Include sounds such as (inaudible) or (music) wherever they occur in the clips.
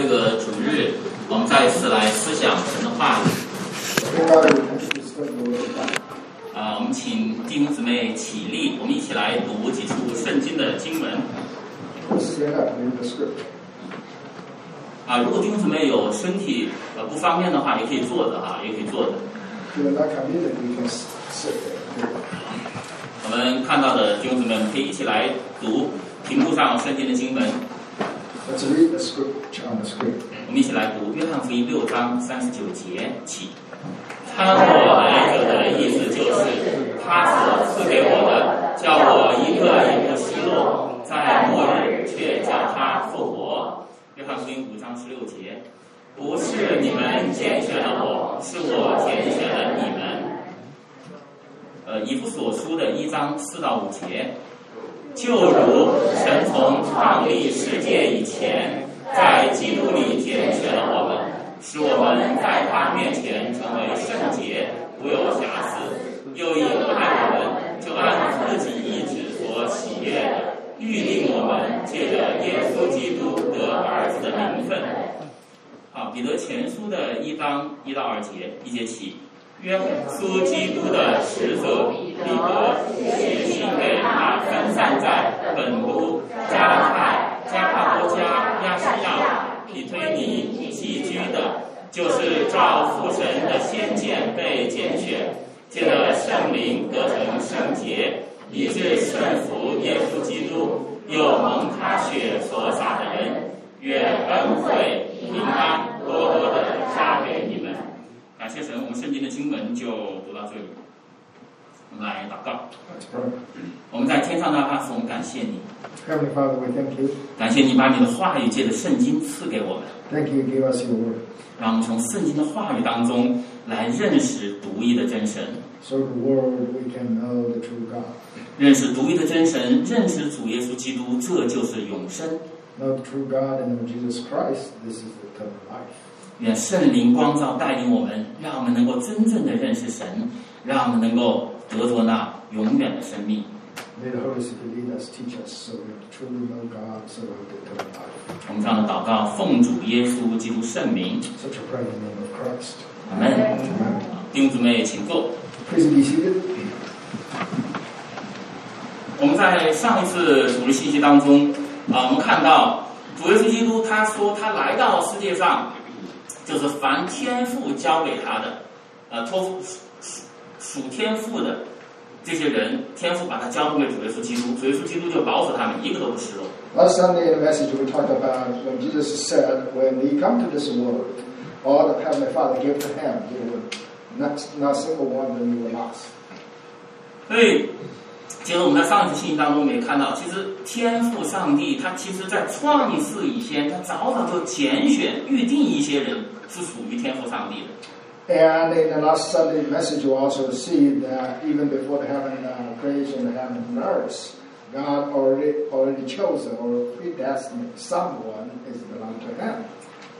这个主日，我们再一次来思想神的话语。啊，我们请弟兄姊妹起立，我们一起来读几处圣经的经文。啊，如果弟兄姊妹有身体呃不方便的话，也可以坐着哈，也可以坐着。我们看到的弟兄姊妹可以一起来读屏幕上圣经的经文。Let's read the script on the screen. 我们一起来读约翰福音六章三十九节起。参我来者的意思就是，他所赐给我的，叫我一个也不失落，在末日却叫他复活。约翰福音五章十六节，不是你们拣选了我，是我拣选了你们。呃，以弗所书的一章四到五节，就如神从创立世界以前，在基督里拣选了我们，使我们在他面前成为圣洁，无有瑕疵；又因爱我们，就按自己意志所喜悦的，预定我们借着耶稣基督得儿子的名分。好，彼得前书的一章一到二节，一节起。约稣基督的使者彼得写信给他分散在本都、加拉太、加帕多家、亚细亚、比推尼寄居的，就是照父神的先见被拣选，借着圣灵得成圣洁，以致顺服耶稣基督，又蒙他血所洒的人，愿恩惠平安多多的加给你。感谢神，我们圣经的经文就读到这里。我们来祷告，我们在天上的阿父，我们感谢你，Heavenly Father, we thank you. 感谢你把你的话语借着圣经赐给我们，Thank you, give us your word. 让我们从圣经的话语当中来认识独一的真神，So the word we can know the true God. 认识独一的真神，认识主耶稣基督，这就是永生。Know the true God and Jesus Christ. This is eternal life. 愿圣灵光照带领我们，让我们能够真正的认识神，让我们能够得着那永远的生命。May the Holy Spirit lead us, teach us, so we truly know God, so we. 我们这样的祷告，奉主耶稣基督圣名，Such a prayer in the name of Christ. 阿门。Amen. 弟兄姊妹，请坐。Please be seated. 我们在上一次主日信息当中，啊，我们看到主耶稣基督他说他来到世界上，就是凡天父交给他的，呃，托付属属属天父的这些人，天父把他交付给主耶稣基督，主耶稣基督就保守他们，一个都不失落。Last Sunday in the message we talked about when Jesus said, when he come to this world, all Heavenly Father gave to him, he would not, not single one he would lost. 所以，其实我们在上一次信息当中也看到，其实天赋上帝他其实在创世以前，他早早就拣选预定一些人是属于天赋上帝的。And in the last Sunday message, you also see that even before the heaven uh, creation, the heaven and earth, God already already chosen or predestined someone is belong to Him.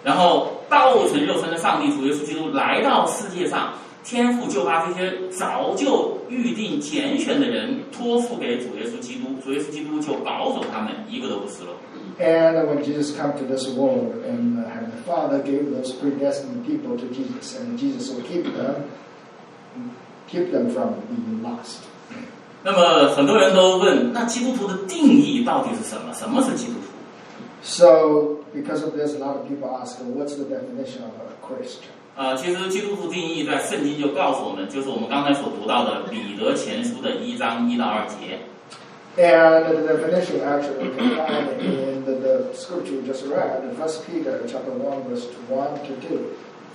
然后道成肉身的上帝主耶稣基督来到世界上，天父就把这些早就预定拣选的人托付给主耶稣基督，主耶稣基督就保守他们，一个都不失落。And when Jesus come to this world, and uh, Heavenly Father gave those predestined people to Jesus, and Jesus will keep them, keep them from being lost. 那么很多人都问，那基督徒的定义到底是什么？什么是基督徒？So, because of this, a lot of people ask, what's the definition of a Christian? 呃，其实基督徒定义在圣经就告诉我们，就是我们刚才所读到的彼得前书的一章一到二节。And the definition actually can find in the, the scripture we just read in First Peter chapter one verse one to two.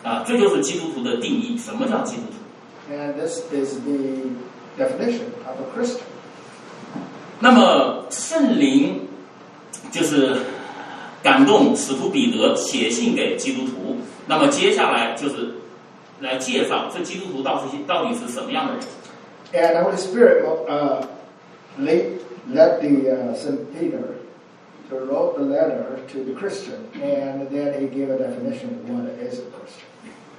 啊，这就是基督徒的定义。什么叫基督徒？And this is the definition of a Christian. 那么圣灵就是感动使徒彼得写信给基督徒。那么接下来就是来介绍这基督徒到底到底是什么样的人。And the Holy Spirit uh, led, led the uh, Saint Peter to wrote the letter to the Christian, and then he gave a definition of what is a Christian.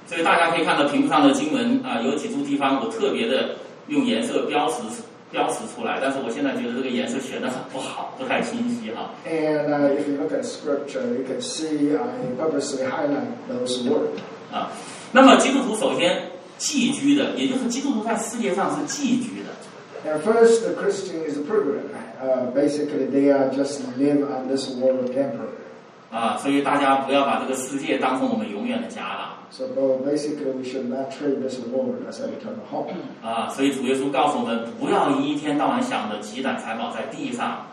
所以大家可以看到屏幕上的经文啊、有几处地方我特别的用颜色标识标识出来，但是我现在觉得这个颜色选的很不好，不太清晰哈。And uh, if you look at scripture, you can see I purposely highlight those words. 啊，那么基督徒首先寄居的，也就是基督徒在世界上是寄居的。And first, the Christian is a pilgrim. Uh, basically, they are just live on this world temporary. 啊，所以大家不要把这个世界当成我们永远的家了 So uh, basically, we should not treat this world as an eternal home. 啊！所以主耶稣告诉我们，不要一天到晚想着积攒财宝在地上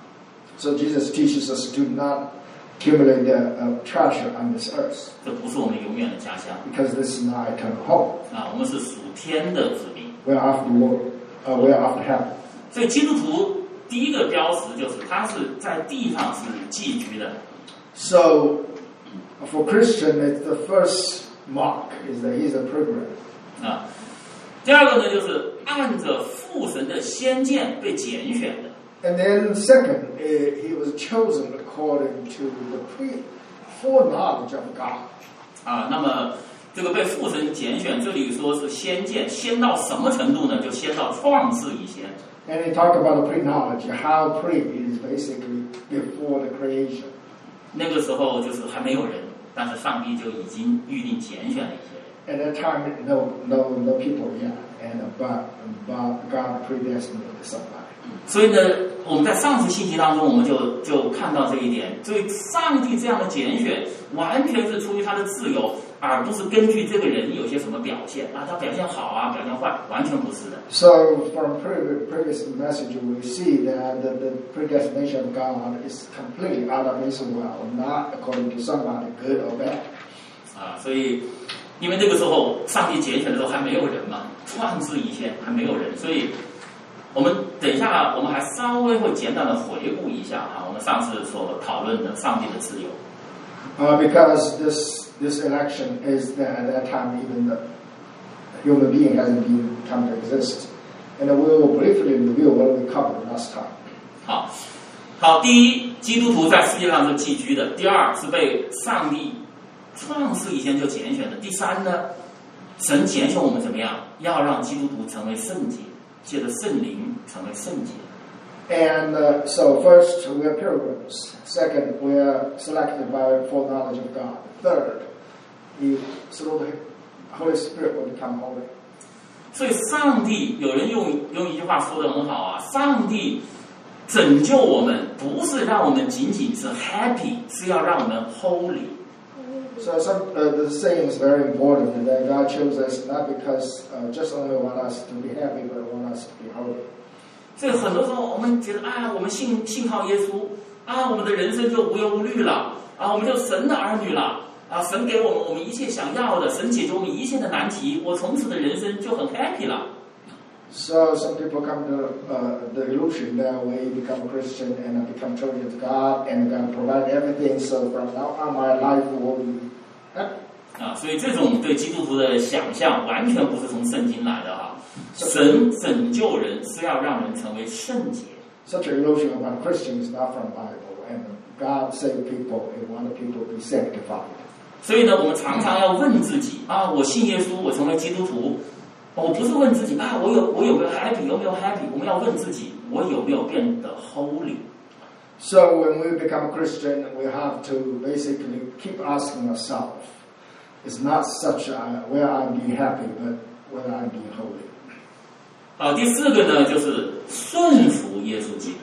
So Jesus teaches us to not accumulate the uh, treasure on this earth 这不是我们永远的家乡 because this is not eternal home. 啊！我们是属天的子民。 We are after the world. Uh, we are after heaven. 所以基督徒第一个标识就是他是在地上是寄居的 So for Christian, it's the first mark is that he's a pilgrim. 啊。第二个呢，就是按着父神的先见被拣选的。 And then second, eh, he was chosen according to the pre foreknowledge of God. 啊，那么这个被父神拣选，这里说是先见，先到什么程度呢？就先到创世以前。 And he talked about the pre-knowledge, how pre is basically before the creation. 那个时候就是还没有人， 但是上帝就已经预定拣选了一些人。At that time, no, no, no people yet, and but, but God predestined somebody. 所以呢，我们在上次信息当中，我们就就看到这一点。所以上帝这样的拣选，完全是出于他的自由，而不是根据这个人有些什么表现啊，他表现好啊，表现坏，完全不是的。So from previous, previous message, we see that the, the predestination of God is completely out of His will, not according to somebody good or bad. 啊，所以因为那个时候上帝拣选的时候还没有人嘛，创世以前还没有人，所以我们等一下我们还稍微会简短的回顾一下啊，我们上次所讨论的上帝的自由。Uh, because this this election is that at that time even the human being hasn't been come to exist. And we will briefly review what we covered last time. 好，好，第一，基督徒在世界上是寄居的；第二，是被上帝创世以前就拣选的；第三呢，神拣选我们怎么样？要让基督徒成为圣洁，借着圣灵成为圣洁。And uh, so first we are pilgrims. Second, we are selected by foreknowledge of God. Third, we through the Holy Spirit will become holy. 所以，上帝有人用用一句话说的很好啊，上帝拯救我们，不是让我们仅仅是 happy，是要让我们 holy。 So some, uh, the saying is very important that God chose us not because uh, just only want us to be happy, but want us to be holy. 所以很多时候我们觉得啊，我们信信靠耶稣啊，我们的人生就无忧无虑了啊，我们就神的儿女了啊，神给我们我们一切想要的，神解决我们一切的难题，我从此的人生就很 happy 了。So some people come to uh, the illusion that we become a Christian and become children of God and God provide everything. So from now on, my life will be. 啊，所以这种对基督徒的想象完全不是从圣经来的哈、神拯救人是要让人成为圣洁。 Such an illusion about Christian is not from Bible. And God saved people and wanted people to be sanctified. 所以呢，我们常常要问自己啊，我信耶稣，我成为基督徒，我不是问自己啊，我有我有没有 happy，有没有 happy？我们要问自己，我有没有变得 holy？ So when we become a Christian, we have to basically keep asking ourselves, it's not such a, where I'm being happy, but whether I'm being holy. 好，第四个呢，就是顺服耶稣基督。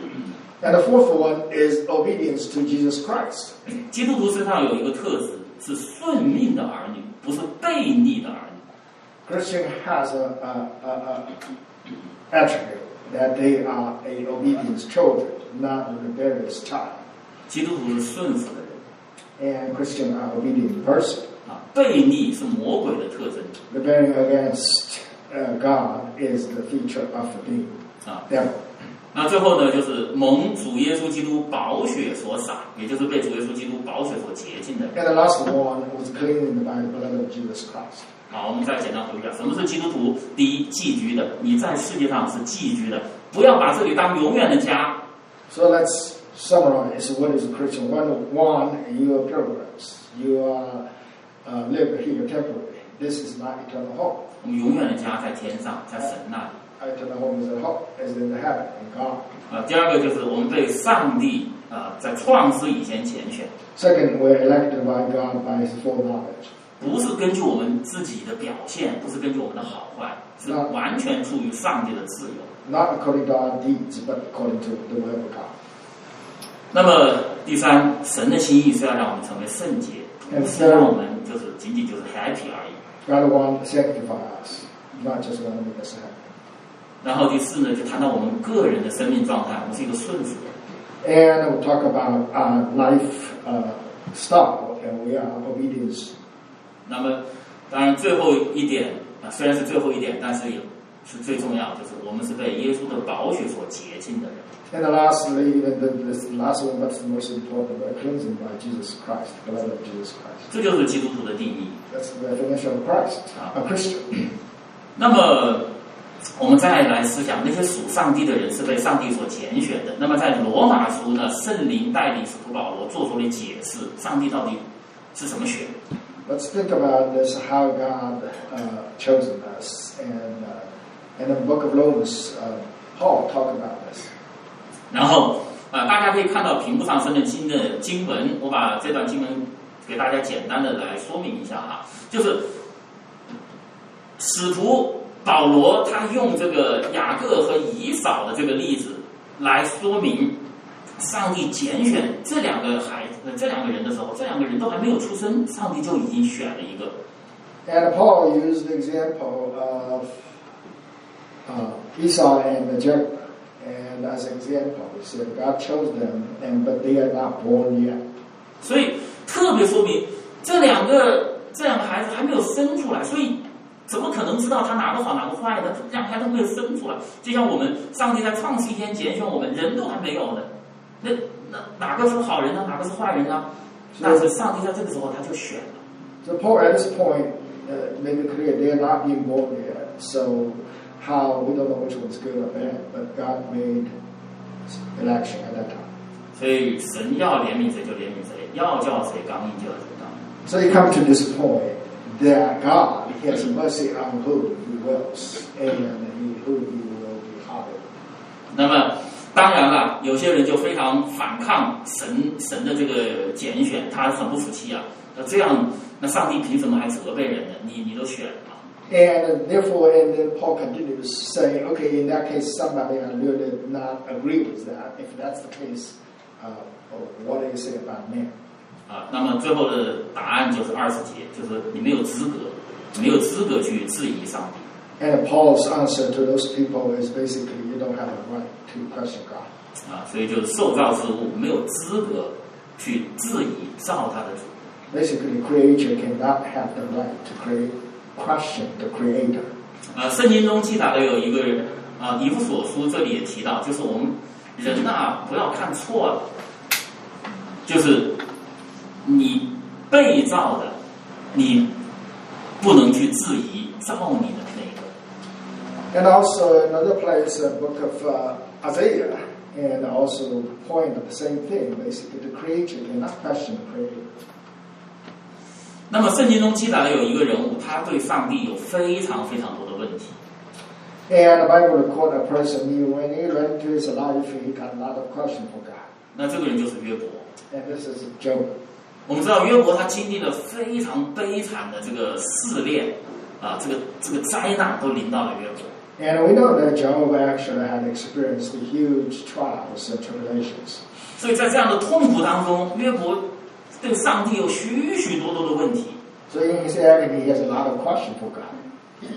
And the fourth one is obedience to Jesus Christ. 基督徒身上有一个特质，是顺命的儿女，不是悖逆的儿女。 Christian has a, a, a, a attribute that they are a obedience children, not a rebellious child. 基督徒是顺服的人 And Christian are obedient person. 啊，悖逆是魔鬼的特征 Rebelling against uh, God is the feature of the 啊。 devil. 那最后呢，就是蒙主耶稣基督宝血所洒，也就是被主耶稣基督宝血所洁净的人。 And the last one was cleaned by the blood of Jesus Christ. 好，我们再简单回顾一下，什么是基督徒？第一，寄居的，你在世界上是寄居的，不要把这里当永远的家。 So let's summarize what is a Christian. One, one you are pilgrims. You are uh, live here temporarily. This is eternal home. 我们永远的家在天上，在神那里。eternal home is at home is in the heaven in God. 啊，第二个就是我们被上帝啊在创世以前拣选，Second, we're elected by God by His foreknowledge. 不是根据我们自己的表现，不是根据我们的好坏，是完全出于上帝的自由。Not according to our deeds, but according to the will of God. 那么第三，神的心意是要让我们成为圣洁，不是让我们就是仅仅就是 happy 而已。God wants to sanctify us, not just want to make us happy. 然后第四呢，就谈到我们个人的生命状态，我们是一个顺服的。And we'll talk about our life uh, style, and we are obedience. 那么当然最后一点啊，虽然是最后一点，但是也是最重要，就是我们是被耶稣的宝血所洁净的人。And lastly, even the, this last one, but the most important, we're cleansing by Jesus Christ, the blood of Jesus Christ. 这就是基督徒的定义。That's the definition of Christ, a Christian. 那么我们再来思想，那些属上帝的人是被上帝所拣选的。那么在罗马书呢，圣灵带领使徒保罗做出了解释，上帝到底是什么选？Let's think about this, how God uh, chosen us. And uh, in the book of Romans, uh, Paul talked about this. 然后啊、呃大家可以看到屏幕上圣经的经文，我把这段经文给大家简单的来说明一下哈，就是使徒保罗他用这个雅各和以扫的这个例子来说明，上帝拣选这两个孩子、呃这两个人的时候，这两个人都还没有出生，上帝就已经选了一个。And Paul used the example of uh, Esau and Jacob. And as an example, he said God chose them, and but they are not born yet. 所以特别说明这两个这两个孩子还没有生出来，所以怎么可能知道他哪个好哪个坏呢？这两个孩子没有生出来，就像我们上帝在创世一天拣选我们，人都还没有呢，那那哪个是好人呢？哪个是坏人呢？但是上帝在这个时候他就选了。So Paul, at this point, uh, made it clear they are not being born yet. So how we don't know which one's good or bad, but God made election at that time. 所以神要怜悯谁就怜悯谁，要叫谁刚硬就要谁刚硬。So you come to this point that God has mercy on who He wills, and he, who He will be hard. 那么当然了，有些人就非常反抗神神的这个拣选，他很不服气啊。那这样，那上帝凭什么还责备人呢？你你都选了。And therefore, and then Paul continues to say, okay, in that case, somebody I really not agree with that. If that's the case, uh, what do you say about man? 啊，那么最后的答案就是二十节，就是你没有资格，没有资格去质疑上帝 And Paul's answer to those people is basically, you don't have a right to question God. 啊，所以就是受造之物没有资格去质疑造他的主。 Basically, creature cannot have the right to create, question the creator. 啊，圣经中记载的有一个人啊，以弗所书这里也提到，就是我们人呐、不要看错了，就是你被造的，你不能去质疑造你的那个。 And also another place, a book of uh, Isaiah, and also point at the same thing. Basically, the creature cannot question the creator. 那么圣经中记载的有一个人物，他对上帝有非常非常多的问题。And the Bible record a person, he, when he went to his life, he got a lot of questions for God. 那这个人就是约伯。And this is Job. 我们知道约伯他经历了非常悲惨的这个试炼，啊，这个这个灾难都临到了约伯。And we know that Job actually had experienced huge trials and tribulations. 所以在这样的痛苦当中，约伯对上帝有许许多多的问题。So in his agony, he has a lot of questions for God.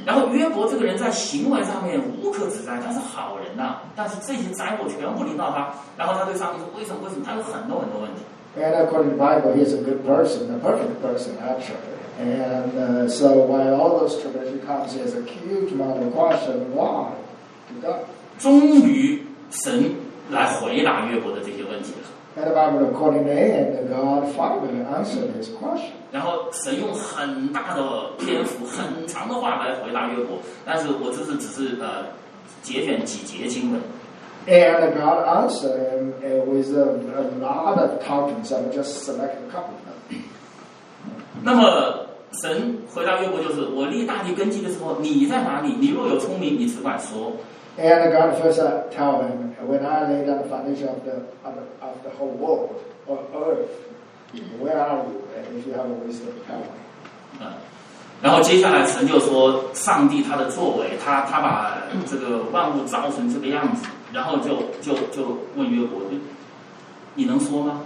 然后约伯这个人在行为上面无可指摘，他是好人呐、但是这些灾祸全部临到他，然后他对上帝说：“为什么？为什么？”他有很多很多问题。And according to the Bible, he is a good person, a perfect person, actually. And uh, so while all those tribulations comes, he has a huge amount of question, why to God? 终于神来回答约伯的这些问题了。And the Bible, according to end, God finally answered his question. 然后神用很大的篇幅、很长的话来回答约伯，但是我这是只是呃节选几节经文。And God answered him uh, with a, a lot of talking, so I just select a couple of them. 那么神回答约伯就是：我立大地根基的时候，你在哪里？你若有聪明，你只管说。And God first uh, tell him, when I laid down the foundation of the, of the, of the whole world or earth, where are you? And if you have a wisdom, tell me. 嗯，然后接下来神就说，上帝他的作为，他他把这个万物造成这个样子，然后就就就问约伯，你能说吗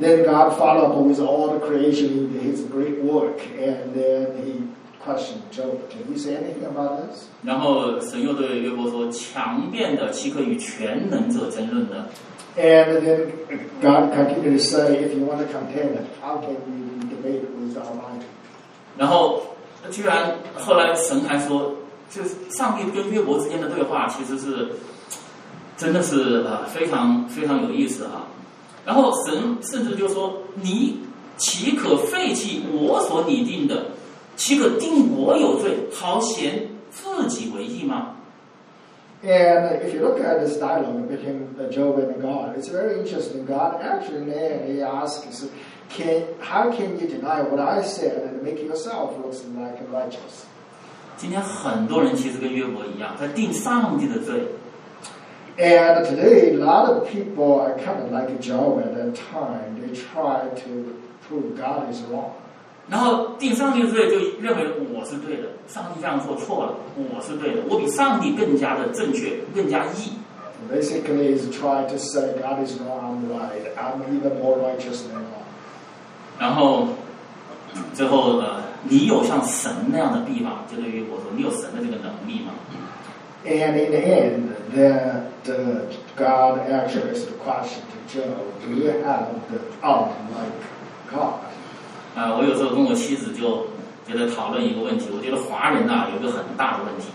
？Then God followed up with all the creation, his great work, and then he questioned Job, can you say anything about this? 然后神又对约伯说，强辩的岂可与全能者争论呢？And then God continued to say, if you want to contend, how can you debate with the Almighty? 然后居然后来神还说，就是上帝跟约伯之间的对话，其实是真的是呃非常非常有意思哈、然后神甚至就说：“你岂可废弃我所拟定的？岂可定我有罪，好显自己为义吗？” And if you look at this dialogue between uh, Job and God, it's very interesting. God actually he asks, can, how can you deny what I said and make yourself look like righteous? 今天很多人其实跟约伯一样，在定上帝的罪，And today, a lot of people are kind of like Job at that time. They try to prove God is wrong. 然后定上帝的罪就认为我是对的，上帝这样做错了，我是对的，我比上帝更加的正确，更加义。 Basically, is try to say God is wrong, I'm right. I'm even more righteous than God. 然后最后呃，你有像神那样的臂膀，就对约伯说，你有神的这个能力吗？ And in the end, the, the God actually is the question to Job, do you have the arm like God? 啊、我有时候跟我妻子就就在讨论一个问题，我觉得华人呐、有一个很大的问题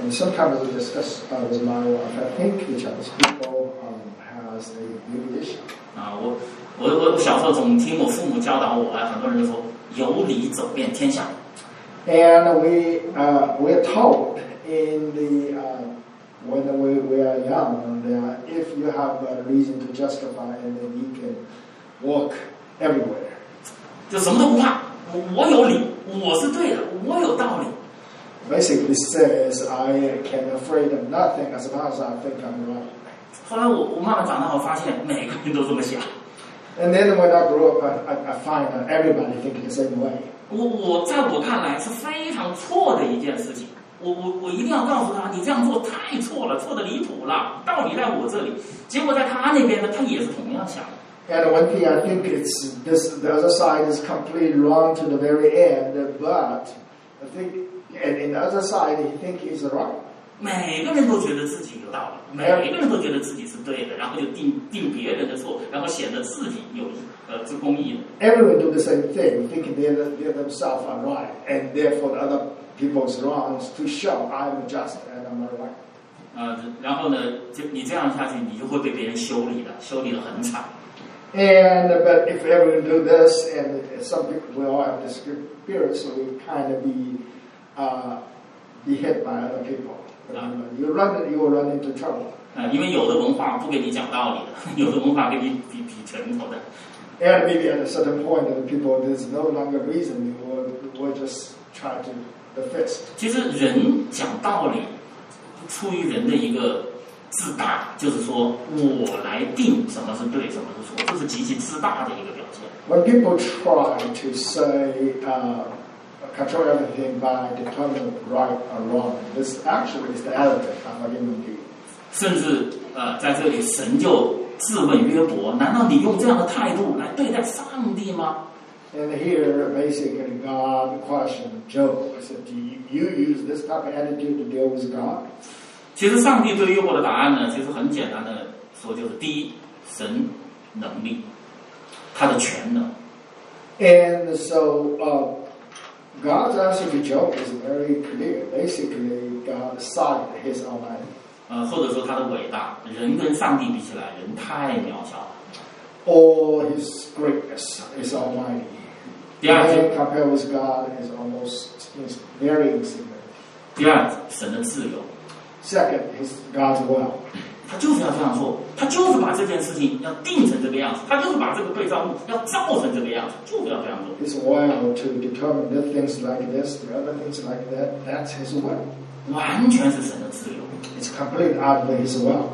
，And sometimes we discuss uh, with my wife, I think the Chinese people um, has a big issue. 啊，我我我小时候总听我父母教导我啊，很多人都说有理走遍天下，And we uh, we're told in the uh, when we, we are young that if you have a reason to justify, and then you can walk everywhere. 就什么都不怕，我我有理，我是对的，我有道理。Basically says I can afraid of nothing as long as I think I'm right. 后来我我慢慢长大，我发现每个人都这么想。And then when I grew up, I, I, I find that everybody thinking the same way. 我我在我看来是非常错的一件事情。我我我一定要告诉他，你这样做太错了，错的离谱了。道理在我这里，结果在他那边呢，他也是同样想。And one thing I think it's this the other side is completely wrong to the very end, but I think and in the other side he think he's right. 每个人都觉得自己有道理，每个人都觉得自己是对的，然后就定定别人的错，然后显得自己有呃是公义的。 Everyone do the same thing, thinking they they themselves are right, and therefore the other people's wrongs to show I'm just and I'm right. 呃，然后呢，就你这样下去，你就会被别人修理的，修理的很惨。 And but if everyone do this, and some people we all have this spirit, so we kind of be uh, be hit by other people. Yeah. You run, you will run into trouble. 呃，因为有的文化不给你讲道理的，有的文化给你比比拳头的。 And (laughs) maybe at a certain point, the people there's no longer reason. You will, will just try to the fist. 其实人讲道理，出于人的一个 自大，就是说我来定什么是对，什么是错，这是极其自大的一个表现。When people try to say uh, control everything by determining right or wrong, this actually is the element of human being. 甚至呃，在这里神就质问约伯：难道你用这样的态度来对待上帝吗？And here, basically, God questioned Job. He said, Do you, you use this type of attitude to deal with God? 其实上帝对约伯的答案呢，其实很简单的说，就是第一，神能力，他的全能。 And so, uh, God's answer to Job is very clear. Basically, God cited his Almighty. 呃，或者说他的伟大，人跟上帝比起来，人太渺小了。 All his greatness is Almighty. Yeah, Man compared with God is almost is very insignificant. 第二，神的自由； Second is God's will. 他就是要这样做，他就是把这件事情要定成这个样子，他就是把这个被造物要造成这个样子，就是要这样做。His will to determine the things like this, the other things like that, that's His will. 完全是神的自由。It's complete out of His will.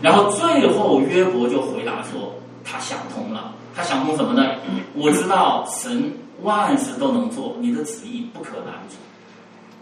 然后最后约伯就回答说，他想通了，他想通什么呢？我知道神万事都能做，你的旨意不可拦阻。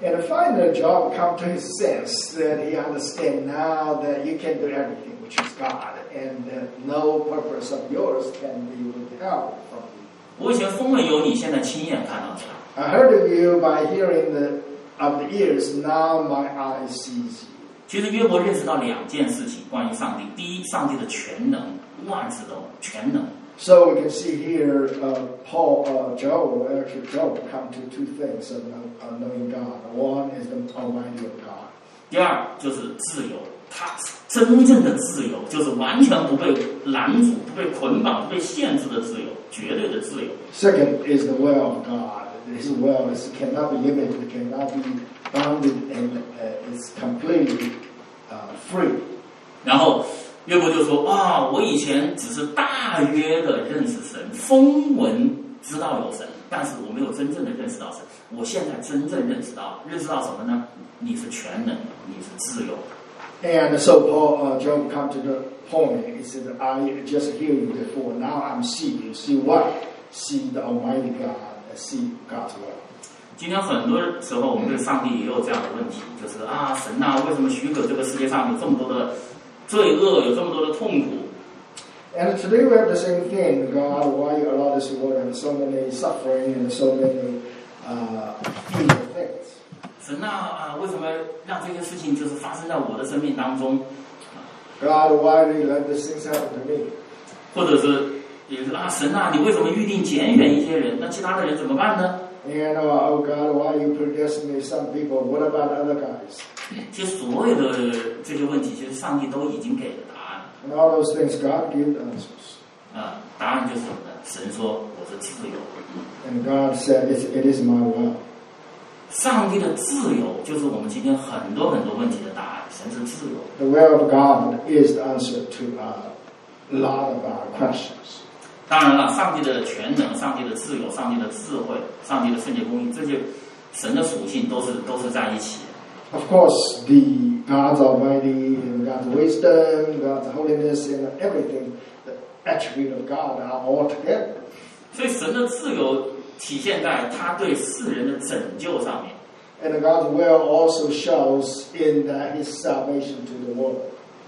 And finally, Job come to his sense that he understand now that you can do everything, which is God, and that no purpose of yours can be withheld from you. 我以前风闻有你，现在亲眼看到他。 I heard of you by hearing the, of the ears. Now my eye sees you. 其实约伯认识到两件事情关于上帝：第一，上帝的全能，万事都全能； So we can see here, uh, Paul, uh, Job, actually Job, come to two things of, know, of knowing God. One is the Almighty of God. 第二就是自由，他真正的自由就是完全不被拦阻、不被捆绑、不被限制的自由，绝对的自由。 Second is the will of God. His will is cannot be limited, cannot be bounded, and uh, it's completely uh, free. 然后 约伯就说：“啊，我以前只是大约的认识神，风闻知道有神，但是我没有真正的认识到神。我现在真正认识到，认识到什么呢？你是全能的，你是自由的。And so Paul, uh, Job come to the point. He said, "I just hear you before. Now I'm see you. See what? See the Almighty God. and See God's will." 今天很多时候，我们对上帝也有这样的问题，就是啊，神呐、为什么许可这个世界上有这么多的罪恶，有这么多的痛苦？And today we have the same thing. God, why you allow this world and so many suffering and so many uh, evil things? 神呐啊，为什么让这些事情就是发生在我的生命当中？God, why do you let these things happen to me? 或者是也是啊，神呐、你为什么预定拣选一些人？那其他的人怎么办呢？And uh, oh God, why you predestinate some people? What about other guys? 其实所有的这些问题，其实上帝都已经给了答案。 And all those things, God gives answers. 啊、答案就是什么呢？神说我是自由。 And God said, it, it is my will. 上帝的自由就是我们今天很多很多问题的答案。神是自由。 The will of God is the answer to uh, a lot of our questions. 当然了，上帝的全能、上帝的自由、上帝的智慧、上帝的圣洁公义，这些神的属性都是都是在一起的。 Of course, the God's Almighty and God's wisdom, God's holiness, and everything, the attribute of God are all together. 所以神的自由体现在他对世人的拯救上面。 And God's will also shows in that His salvation to the world.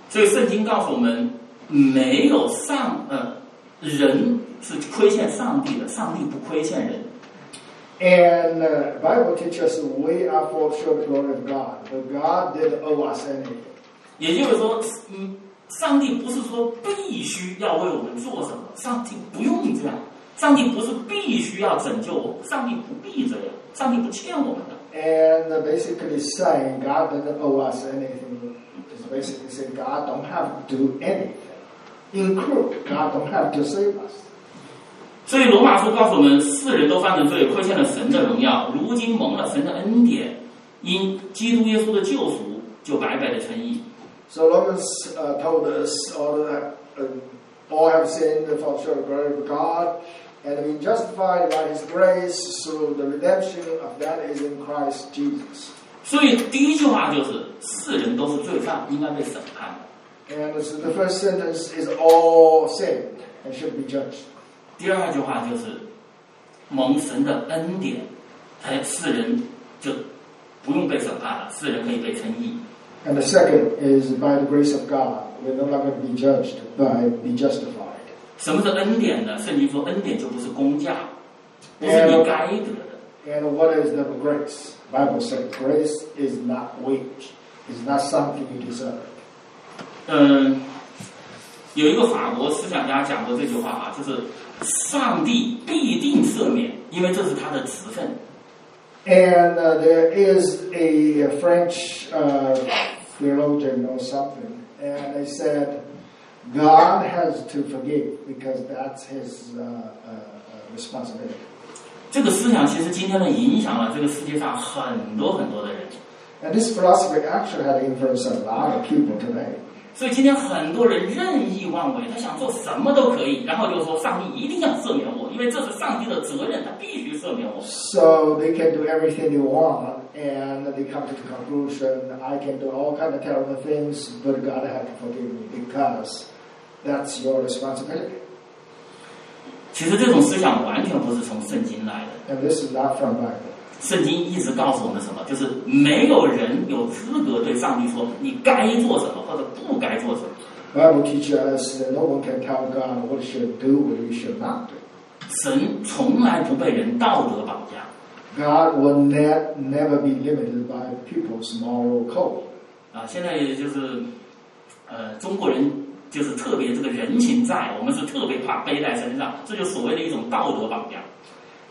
所以圣经告诉我们，没有上呃 人是亏欠上帝的，上帝不亏欠人。And Bible teaches we are for show the glory of God, but God didn't owe us anything. 也就是说，嗯，上帝不是说必须要为我们做什么，上帝不用这样，上帝不是必须要拯救我，上帝不必这样，上帝不欠我们的。And basically saying God doesn't owe us anything is basically saying God don't have to do anything. Include God don't have to save us. 所以罗马书告诉我们，世人都犯了罪，亏欠了神的荣耀，如今蒙了神的恩典，因基督耶稣的救赎，就白白的称义。So Romans uh, told us all that uh, all have sinned and fall short of the glory of God, and been justified by His grace through the redemption of that is in Christ Jesus. 所以第一句话就是，世人都是罪犯，应该被审判的。And so the first sentence is all sinned and should be judged. 第二句话就是，蒙神的恩典，哎，世人就不用被审判了，世人可以被称义。 And the second is by the grace of God, we're no longer be judged, but be justified. 什么是恩典呢？圣经说，恩典就不是工价，不是你该得的。 And what is the grace? Bible says grace is not wage. It's not something you deserve. 嗯，有一个法国思想家讲过这句话啊，就是上帝必定赦免，因为这是他的职分。 And uh, there is a, French uh, theologian or something, and they said God has to forgive because that's his uh, uh, uh, responsibility. 这个思想其实今天呢，影响了这个世界上很多很多的人。 And this philosophy actually had influenced a lot of people today. 所以今天很多人任意妄为，他想做什么都可以，然后就说上帝一定要赦免我，因为这是上帝的责任，他必须赦免我。So they can do everything they want, and they come to the conclusion, I can do all kind of terrible things, but God has to forgive me because that's your responsibility. 其实这种思想完全不是从圣经来的，And this is not from Bible. 圣经一直告诉我们什么？就是没有人有资格对上帝说你该做什么或者不该做什么。Bible teaches us that no one can tell God what he should do, should not do. 神从来不被人道德绑架，God will ne- never be limited by people's moral code. 啊，现在也就是，呃，中国人就是特别这个人情债，我们是特别怕背在身上，这就所谓的一种道德绑架。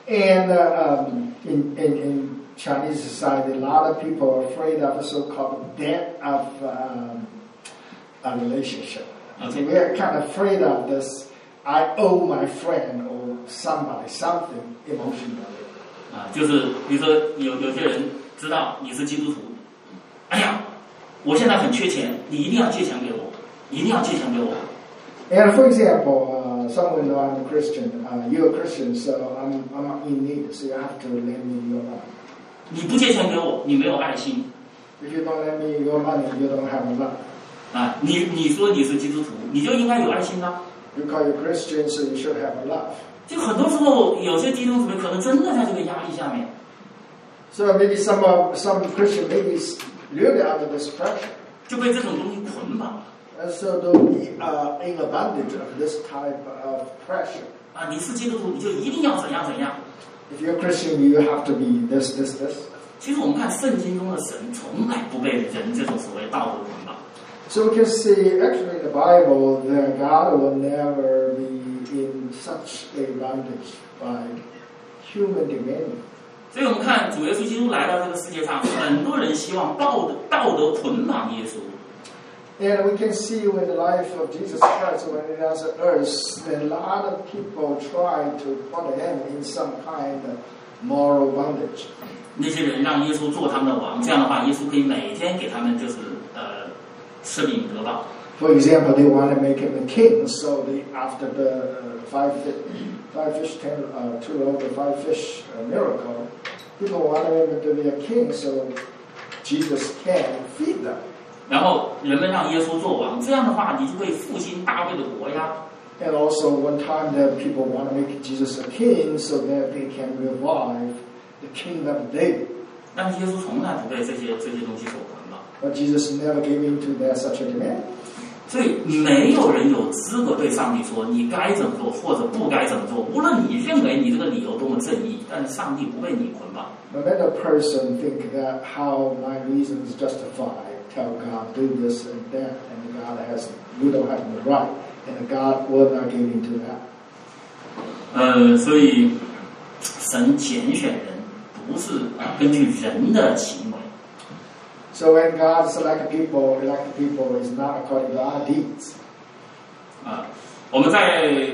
And uh, um, in, in, in Chinese society, a lot of people are afraid of the so-called debt of um, a relationship. Okay. So we are kind of afraid of this. I owe my friend or somebody something emotionally. 啊，就是比如说有有些人知道你是基督徒，哎呀，我现在很缺钱，你一定要借钱给我，一定要借钱给我。 And for example, uh, Someone know I'm a Christian. Uh, you're a Christian, so I'm, I'm in need, so you have to lend me your money. 你不借钱给我，你没有爱心 If you don't lend me your money, you don't have love. 啊！你你说你是基督徒，你就应该有爱心呐、You call you Christian, so you should have love. 就很多时候，有些基督徒可能真的在这个压力下面，So maybe some of some Christian maybe really under this pressure, 就被这种东西捆绑了 and so they'll be uh, in advantage of this type of pressure. 啊！你是基督徒，你就一定要怎样怎样。 If you're a Christian, you have to be this, this, this. 其实我们看圣经中的神，从来不被人这种所谓道德捆绑。 So we can see actually in the Bible that God will never be in such a bondage by human dominion. 所以我们看主耶稣基督来到这个世界上，很多人希望道德道德捆绑耶稣， And we can see in the life of Jesus Christ when he was on earth, that a lot of people try to put him in some kind of moral bondage. 那些人让耶稣做他们的王，这样的话，耶稣可以每天给他们就是呃吃饼得饱。 For example, they want to make him a king, so they, after the uh, five, fi- five fish, ten, uh, two loaves, of five fish uh, miracle, people want him to be a king, so Jesus can feed them. 然后人们让耶稣做王，这样的话，你就会复兴大卫的国呀。 And also, one time that people want to make Jesus a king, so that they can revive the kingdom of David. 但是耶稣从来不被这些这些东西所捆绑， But Jesus never gave in to their such a demand. 所以没有人有资格对上帝说你该怎么做或者不该怎么做。无论你认为你这个理由多么正义，但是上帝不被你捆绑。 No matter a person think that how my reason is justified, Tell God do this and that, and God has we don't have the right, and God will not give in to that. 呃，所以神拣选人不是啊根据人的行为，So when God select people, elect people is not according to our deeds. 啊，我们在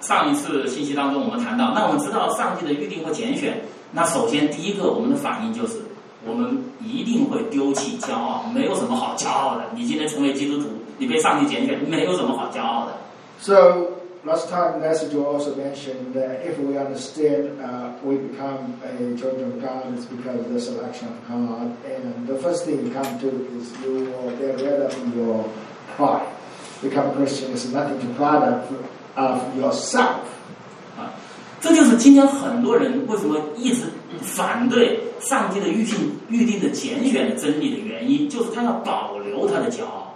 上一次信息当中，我们谈到，那我们知道上帝的预定和拣选，那首先第一个我们的反应就是，我们一定会丢弃骄傲，没有什么好骄傲的。你今天成为基督徒，你被上帝拣选，没有什么好骄傲的。So last time message you also mentioned that if we understand uh, we become a children of God, it's because of the selection of God. And the first thing you come to is you will get rid of your pride. Become a Christian is nothing to pride of, of yourself. 啊，这就是今天很多人为什么一直反对上帝的预定预定的拣选的真理的原因，就是他要保留他的骄傲。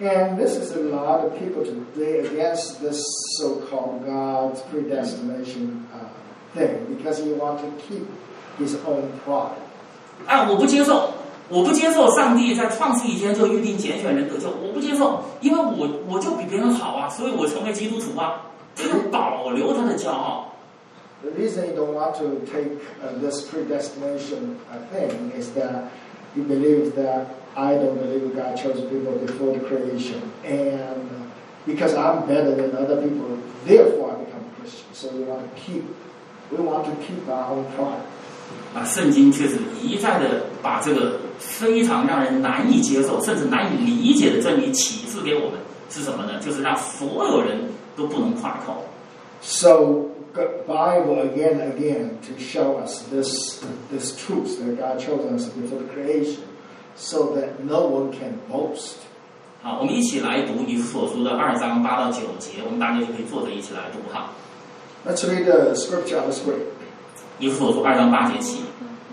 And this is a lot of people today against this so-called God's predestination uh, thing because he wants to keep his own pride. 啊，我不接受，我不接受上帝在创世以前就预定拣选人得救，我不接受，因为我我就比别人好啊，所以我成为基督徒啊。他要保留他的骄傲，The reason you don't want to take uh, this predestination uh, thing is that you believe that I don't believe God chose people before the creation, and because I'm better than other people, therefore I become a Christian. So we want to keep, we want to keep our own pride. 啊，圣经却是一再的把这个非常让人难以接受，甚至难以理解的真理启示给我们，是什么呢？就是让所有人都不能夸口。 So the Bible again and again to show us this this truth that God chose us before the creation, so that no one can boast. 好，我们一起来读以弗所书的二章八到九节，我们大家就可以坐着一起来读哈。Let's read the scripture on the screen. 以弗所书二章八节起，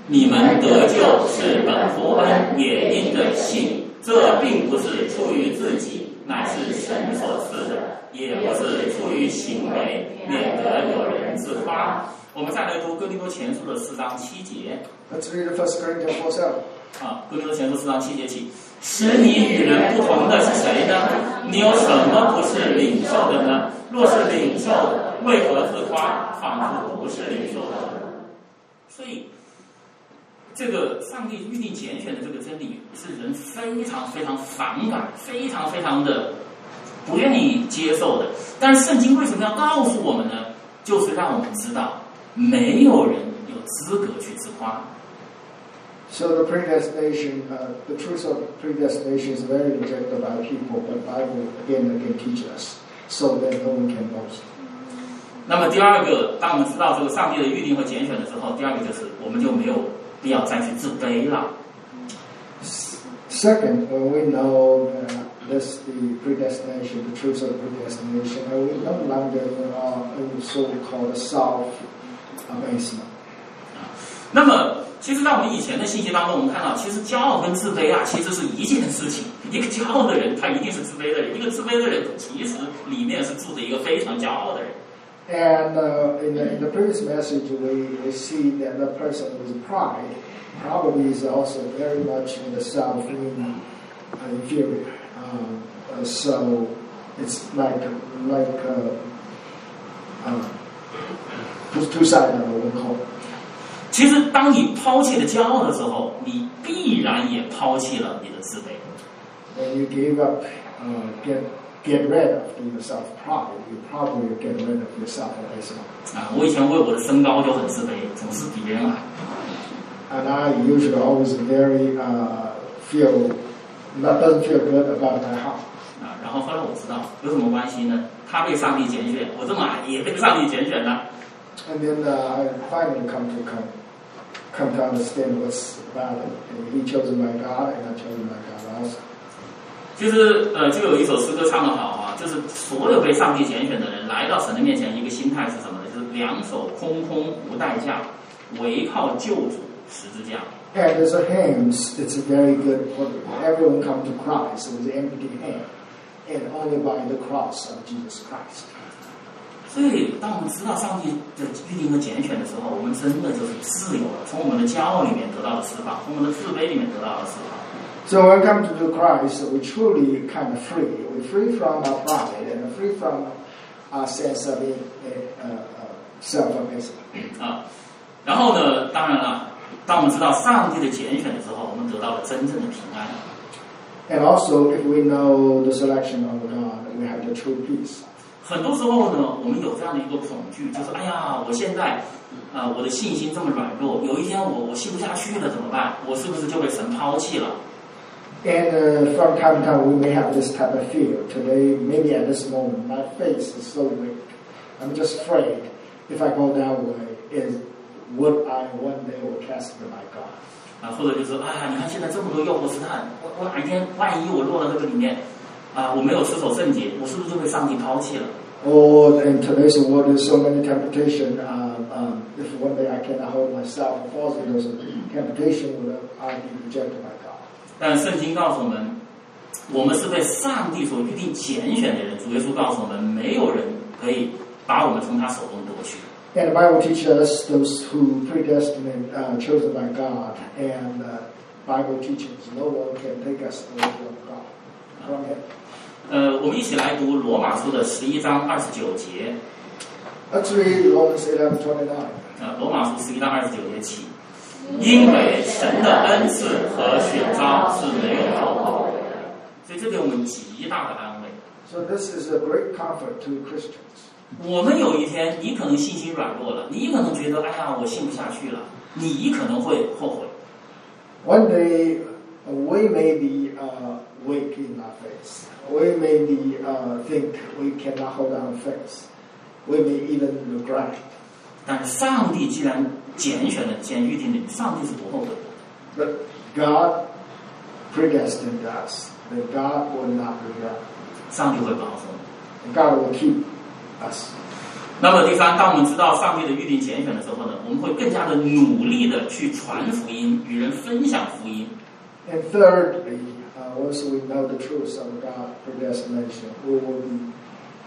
你们得救是本乎恩，也因着信。这并不是出于自己，乃是神所赐的；也不是出于行为，免得有人自夸。我们再来读哥林多前书的四章七节 Let's read the First Corinthians 4 7. 啊，哥林多前书四章七节起，使你与人不同的是谁呢？你有什么不是领受的呢？若是领受，为何自夸？仿佛不是领受的。所以，这个上帝预定拣选的这个真理，是人非常非常反感、非常非常的不愿意接受的。但是圣经为什么要告诉我们呢？就是让我们知道，没有人有资格去自夸。So the predestination, uh, the truth of predestination is very rejected by people, but Bible again again teaches us, so that no one can boast. 那么第二个，当我们知道这个上帝的预定和拣选的时候，第二个就是我们就没有必要再去自卑了。Second, when we know that this the predestination, the truth of predestination, and we no longer are in so-called self-abasement. 那么，其实，在我们以前的信息当中，我们看到，其实骄傲跟自卑啊，其实是一件事情。一个骄傲的人，他一定是自卑的人；一个自卑的人，其实里面是住着一个非常骄傲的人。And uh, in, the, in the previous message, we, we see that the person with pride probably is also very much in the self in, uh, inferior. Um, uh, so it's like like uh, uh, two, two sided of the coin. 其实，当你抛弃了骄傲的时候，你必然也抛弃了你的自卑。 When you give up, uh, get get rid of your self pride, you probably get rid of your self abasement. 啊，我以前为我的身高就很自卑，总是比别人矮。and I usually always very uh, feel not doesn't feel good about my heart. 啊，然后后来我知道有什么关系呢？他被上帝拣选，我这么矮也被上帝拣选了。And then uh, I finally come to come come to understand what's about it. And he chosen by God, and I chosen by God also. 其实呃，就有一首诗歌唱得好啊，就是所有被上帝拣选的人来到神的面前，一个心态是什么呢？就是两手空空无代价，唯靠救主十字架。And there's a hymns. It's a very good for everyone come to Christ with empty hand, and only by the cross of Jesus Christ. 所以，当我们知道上帝的预定和拣选的时候，我们真的就是自由了，从我们的骄傲里面得到了释放，从我们的自卑里面得到了释放。So when we come to know Christ, we truly kind of free. We're free from our pride and free from our sense of uh, uh, self-abasement. 啊，然后呢，当然了，当我们知道上帝的拣选的时候，我们得到了真正的平安。 And also, if we know the selection of God, we have the true peace. 很多时候呢，我们有这样的一个恐惧，就是哎呀，我现在啊、我的信心这么软弱，有一天我我信不下去了怎么办？我是不是就被神抛弃了？ And uh, from time to time, we may have this type of fear. Today, maybe at this moment, my faith is so weak. I'm just afraid if I go that way, is would I one day will cast by God? 啊，或者就是哎呀，你看现在这么多诱惑试探，我我哪一天万一我落到这个里面，啊，我没有持守圣洁，我是不是就被上帝抛弃了？ Or in today's world, there's so many temptation. Um, um, if one day I cannot hold myself and falls into those temptation, will I be rejected by God? 但圣经告诉我们，我们是被上帝所预定拣选的人。主耶稣告诉我们，没有人可以把我们从他手中夺去。And the Bible teaches us those who predestined, uh, chosen by God, and uh, Bible teaches no one can take us away from God, from Him. 呃，我们一起来读罗马书的十一章二十九节。Let's read Romans 11 29. 呃，罗马书十一章二十九节起，因为神的恩赐和选召是没有后果的，所以这给我们极大的安慰。So this is a great comfort to Christians. 我们有一天，你可能信心软弱了，你可能觉得，哎呀，我信不下去了。你可能会后悔。One day, uh, we may be uh, weak in our faith. We may be uh, think we cannot hold our faith. We may even regret. 但是上帝既然拣选了、既然预定了你，上帝是不后悔的。But God predestined us. That God will not regret. 上帝会保守你。God will keep us. 那么第三，当我们知道上帝的预定拣选的时候呢，我们会更加的努力的去传福音，与人分享福音。And thirdly, uh, once we know the truth of God's predestination, we will be,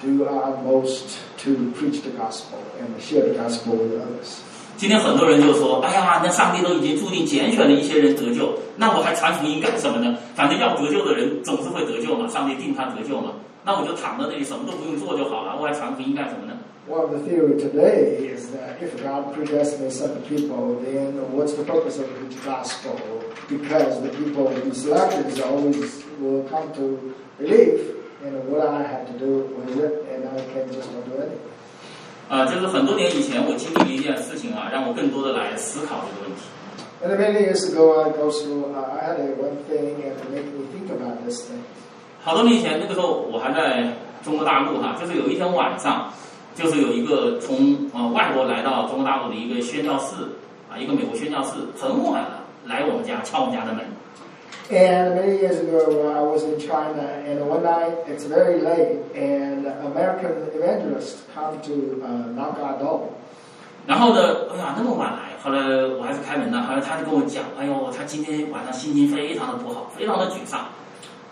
do our most to preach the gospel and share the gospel with others. 今天很多人就说：“哎呀，那上帝都已经注定拣选了一些人得救，那我还传福音干什么呢？反正要得救的人总是会得救嘛，上帝定他得救嘛，那我就躺在那里什么都不用做就好了，我还传福音干什么呢？” One of the theory today is that if God predestines some people, then what's the purpose of the gospel? Because the people He selected is always will come to believe, And what I have to do with it, and I can just not do anything. 啊、就是很多年以前我经历了一件事情啊，让我更多的来思考这个问题。And many years ago, I go through. Uh, I had a one thing and it made me think about this thing. 好多年以前，那个时候我还在中国大陆哈，就是有一天晚上，就是有一个从呃外国来到中国大陆的一个宣教士啊，一个美国宣教士，很晚了来我们家敲我们家的门，And many years ago, uh, I was in China, and one night it's very late, and American evangelists come to uh, knock our door. 然后呢，哎呀那么晚来，后来我还是开门了，后来他就跟我讲，哎呦，他今天晚上心情非常的不好，非常的沮丧。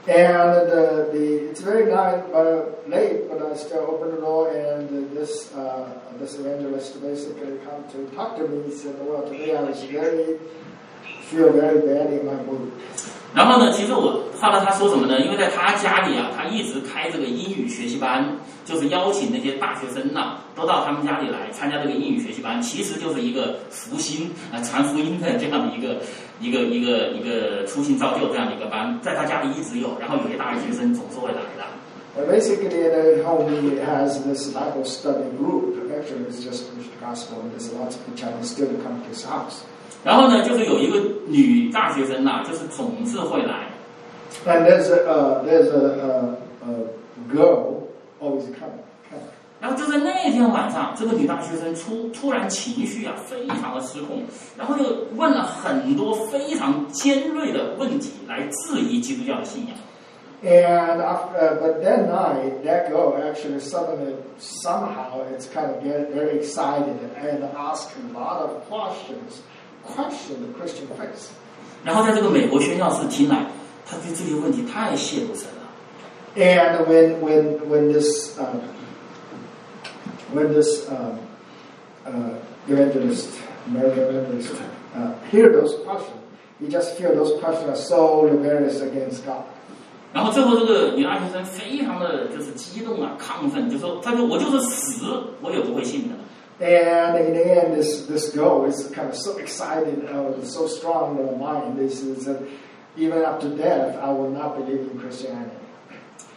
And the, the it's very night, uh, late, but I still open the door, and this uh, this evangelist basically come to talk to me. He said, "Well, today I was very feel very bad in my mood." 然后呢，其实我后来他说什么呢？因为在他家里啊，他一直开这个英语学习班，就是邀请那些大学生呐、都到他们家里来参加这个英语学习班，其实就是一个福星啊、传福音的这样的一个一个一个一个初心造就这样的一个班，在他家里一直有，然后有些大学生总是会来的。And basically, at home he has this Bible study group. Actually, it's just preach the gospel, and there's lots of Chinese students come to his house. 然后呢，就是有一个女大学生呐、就是总是会来， And there's a uh, there's a, a, a girl always coming. coming. 然后就在那天晚上，这个女大学生突突然情绪啊非常的失控，然后就问了很多非常尖锐的问题来质疑基督教的信仰。 And after, but that night, that girl actually suddenly somehow it's kind of get very excited and ask a lot of questions, question the Christian faith. 然后在这个美国宣教士听来，他对这些问题太亵渎神了。And when when when this uh, when this um, uh, evangelist, American evangelist, uh, hear those questions, you just feel those questions are so rebellious against God. 然后最后这个女大学生非常的就是激动啊，亢奋，就说：“她说我就是死我也不会信的。” And in the end, this this girl is kind of so excited, uh, so strong in her mind. This is that even up to death, I will not believe in Christianity.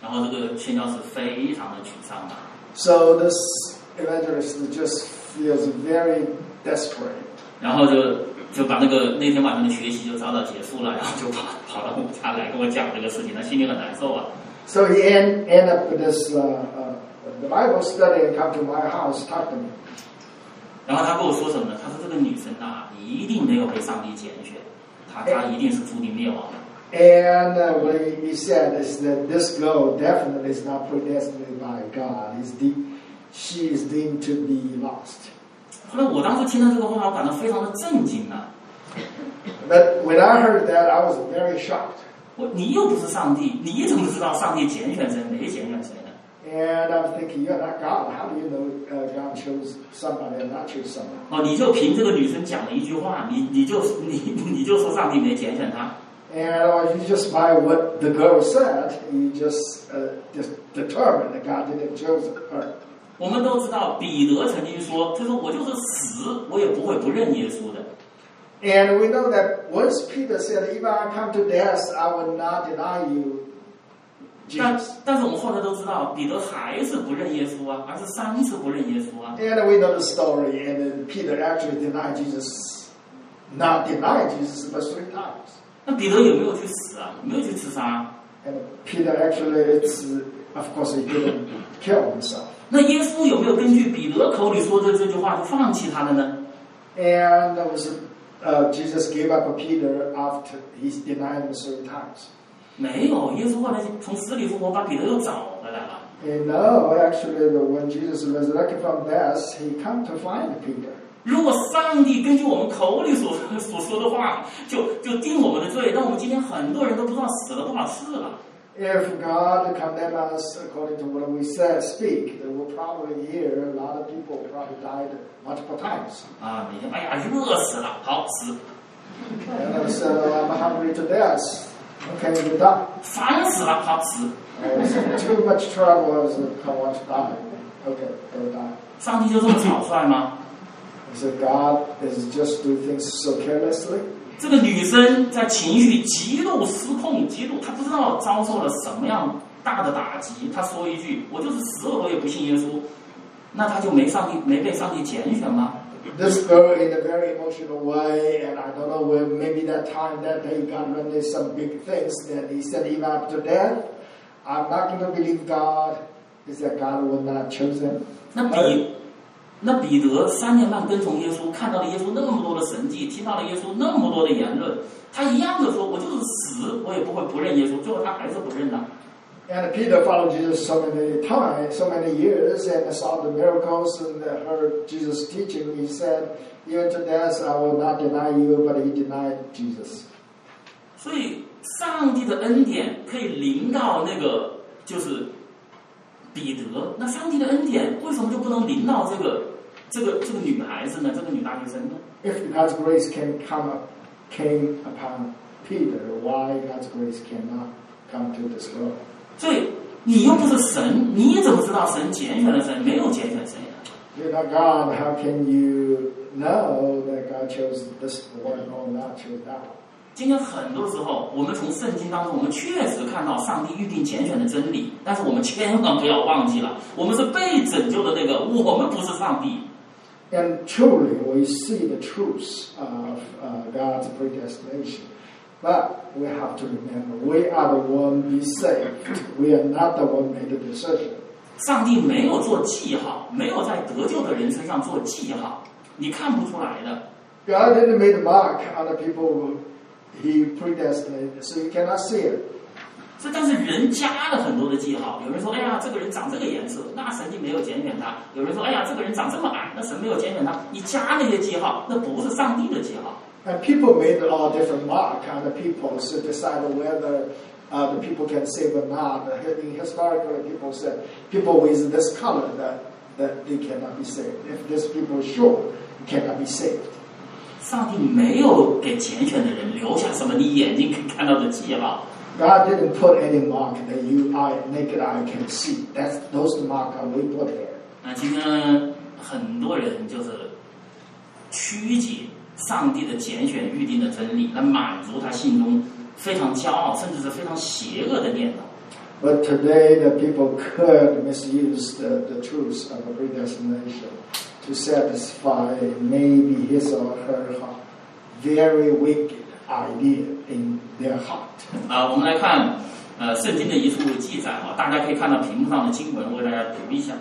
然后这个宣教士非常的沮丧啊， So this evangelist just feels very desperate. 然后就就把那个那天晚上的学习就早早结束了，然后就跑跑到我家来跟我讲这个事情，他心里很难受啊。 So he end, end up with this uh, uh, the Bible study and come to my house, talk to me. 然后他跟我说什么呢？他说这个女生啊，一定没有被上帝拣选，她她一定是注定灭亡的。And uh, what he, he said is that this girl definitely is not predestined by God. Is de- she is deemed to be lost. 后来我当时听到这个话，我感到非常的震惊啊！But when I heard that, I was very shocked. 我你又不是上帝，你怎么知道上帝拣选谁没拣选谁呢？And I'm thinking, you're not God. How do you know uh, God chose somebody and not choose someone? 哦，你就凭这个女生讲了一句话，你你就你你就说上帝没拣选她， And or you just by what the girl said, you just uh, just determined that God didn't choose her. 我们都知道彼得曾经说，他说我就是死，我也不会不认耶稣的。 And we know that once Peter said, "Even I come to death, I will not deny you." 但.但是我们后来都知道，彼得还是不认耶稣啊，而是三次不认耶稣啊。And we know the story. And Peter actually denied Jesus not denied Jesus but three times. 那彼得有没有去死啊？没有去自杀。And Peter actually, it's of course he didn't kill himself. 那耶稣有没有根据彼得口里说的这句话就放弃他了呢？And that was uh, Jesus gave up Peter after he's denied him three times. 没有，耶稣后来从死里复活，把彼得又找回来了。 And no, actually, the- when Jesus resurrected from death, he come to find Peter. (laughs) 如果上帝根据我们口里所所说的话，就就定我们的罪，那我们今天很多人都不知道死了多少次了。 If God condemn us according to what we said, speak, then we'll probably hear a lot of people probably died multiple times. 啊，每天哎呀热死了，好死； And I said, oh, I'm hungry to death. Okay, you die. 烦死了，好死。Oh, it's too much trouble. I said, I want to die. Okay, go die. 上帝就这么草率吗 said, God is just do things so carelessly. 这个女生在情绪极度失控，极度她不知道遭受了什么样大的打击。她说一句：“我就是死了，我也不信耶稣。”那她就没上帝没被上帝拣选吗？This girl in a very emotional way, and I don't know where maybe that time that day God really some big things that he said even after death, I'm not going to believe God. Is that God will not choose him? 那彼那彼得三年半跟从耶稣，看到了耶稣那么多的神迹，听到了耶稣那么多的言论，他一样的说：“我就是死，我也不会不认耶稣。”最后他还是不认了。And Peter followed Jesus so many times, so many years, and saw the miracles and heard Jesus teaching. He said, "Even to death, I will not deny you." But he denied Jesus. 所以，上帝的恩典可以临到那个就是彼得。那上帝的恩典为什么就不能临到这个这个这个女孩子呢？这个女大学生呢？ If God's grace can come up, came upon Peter, why God's grace cannot come to this girl? 所以你又不是神，你怎么知道神拣选了谁，没有拣选谁呢？You're not God. How can you know that God chose this one or not chose that one? 今天很多时候，我们从圣经当中，我们确实看到上帝预定拣选的真理，但是我们千万不要忘记了，我们是被拯救的那个，我们不是上帝。And truly, we see the truth of uh, God's predestination. But we have to remember, we are the one be saved. We are not the one made the decision. 上帝没有做记号，没有在得救的人身上做记号，你看不出来的。God didn't make a mark on the people He predestinated, so you cannot see it. 这但是人加了很多的记号，有人说，哎呀，这个人长这个颜色，那神就没有拣选他；有人说，哎呀，这个人长这么矮，那神没有拣选他。你加那些记号，那不是上帝的记号。And people made all different mark on the people to decide whether uh, the people can save or not. In historically, people said people with this color that, that they cannot be saved. If this people is short, you cannot be saved. 上帝没有给拣选的人留下什么你眼睛可以看到的记号。 God didn't put any mark that you eye, naked eye can see. That's those mark are we put there. 那今天很多人就是曲解 上帝的拣选预定的真理，来满足他心中非常骄傲，甚至是非常邪恶的念头。 But today, the people could misuse the, the truth of the predestination to satisfy maybe his or her heart, very wicked idea in their heart. 啊，我们来看呃圣经的一处记载啊，大家可以看到屏幕上的经文，我给大家读一下。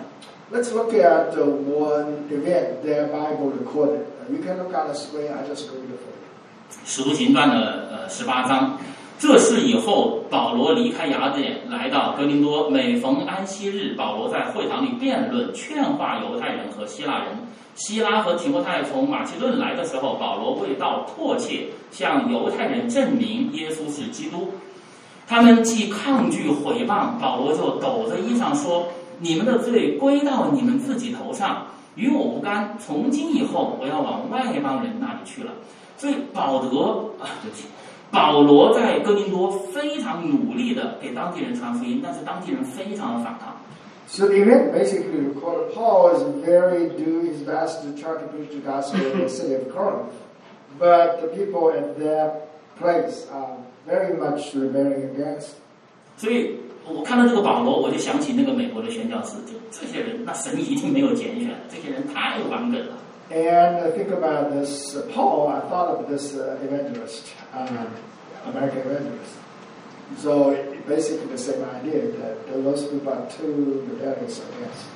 Let's look at the one event their Bible recorded. Uh, You can look on the screen. I just read it for you. 使徒行传的呃十八章。这事以后，保罗离开雅典，来到哥林多。每逢安息日，保罗在会堂里辩论，劝化犹太人和希腊人。希拉和提摩太从马其顿来的时候，保罗为道迫切向犹太人证明耶稣是基督。他们既抗拒毁谤，保罗就抖着衣裳说：“你们的罪归到你们自己头上，与我无干。从今以后，我要往外邦人那里去了。”所以保德啊，对不起，保罗在哥林多非常努力的给当地人传福音，但是当地人非常的反抗。So the event basically recorded Paul is very doing his best to try to preach the gospel in the city of Corinth. But the people at that place are very much rebelling against. 所以我看到这个保罗，我就想起那个美国的宣教士，就这些人，那神一定没有拣选，这些人太顽梗了。And I think about this uh, Paul. I thought of this uh, evangelist, um, American evangelist. So it, basically the same idea that those people are too rebellious against.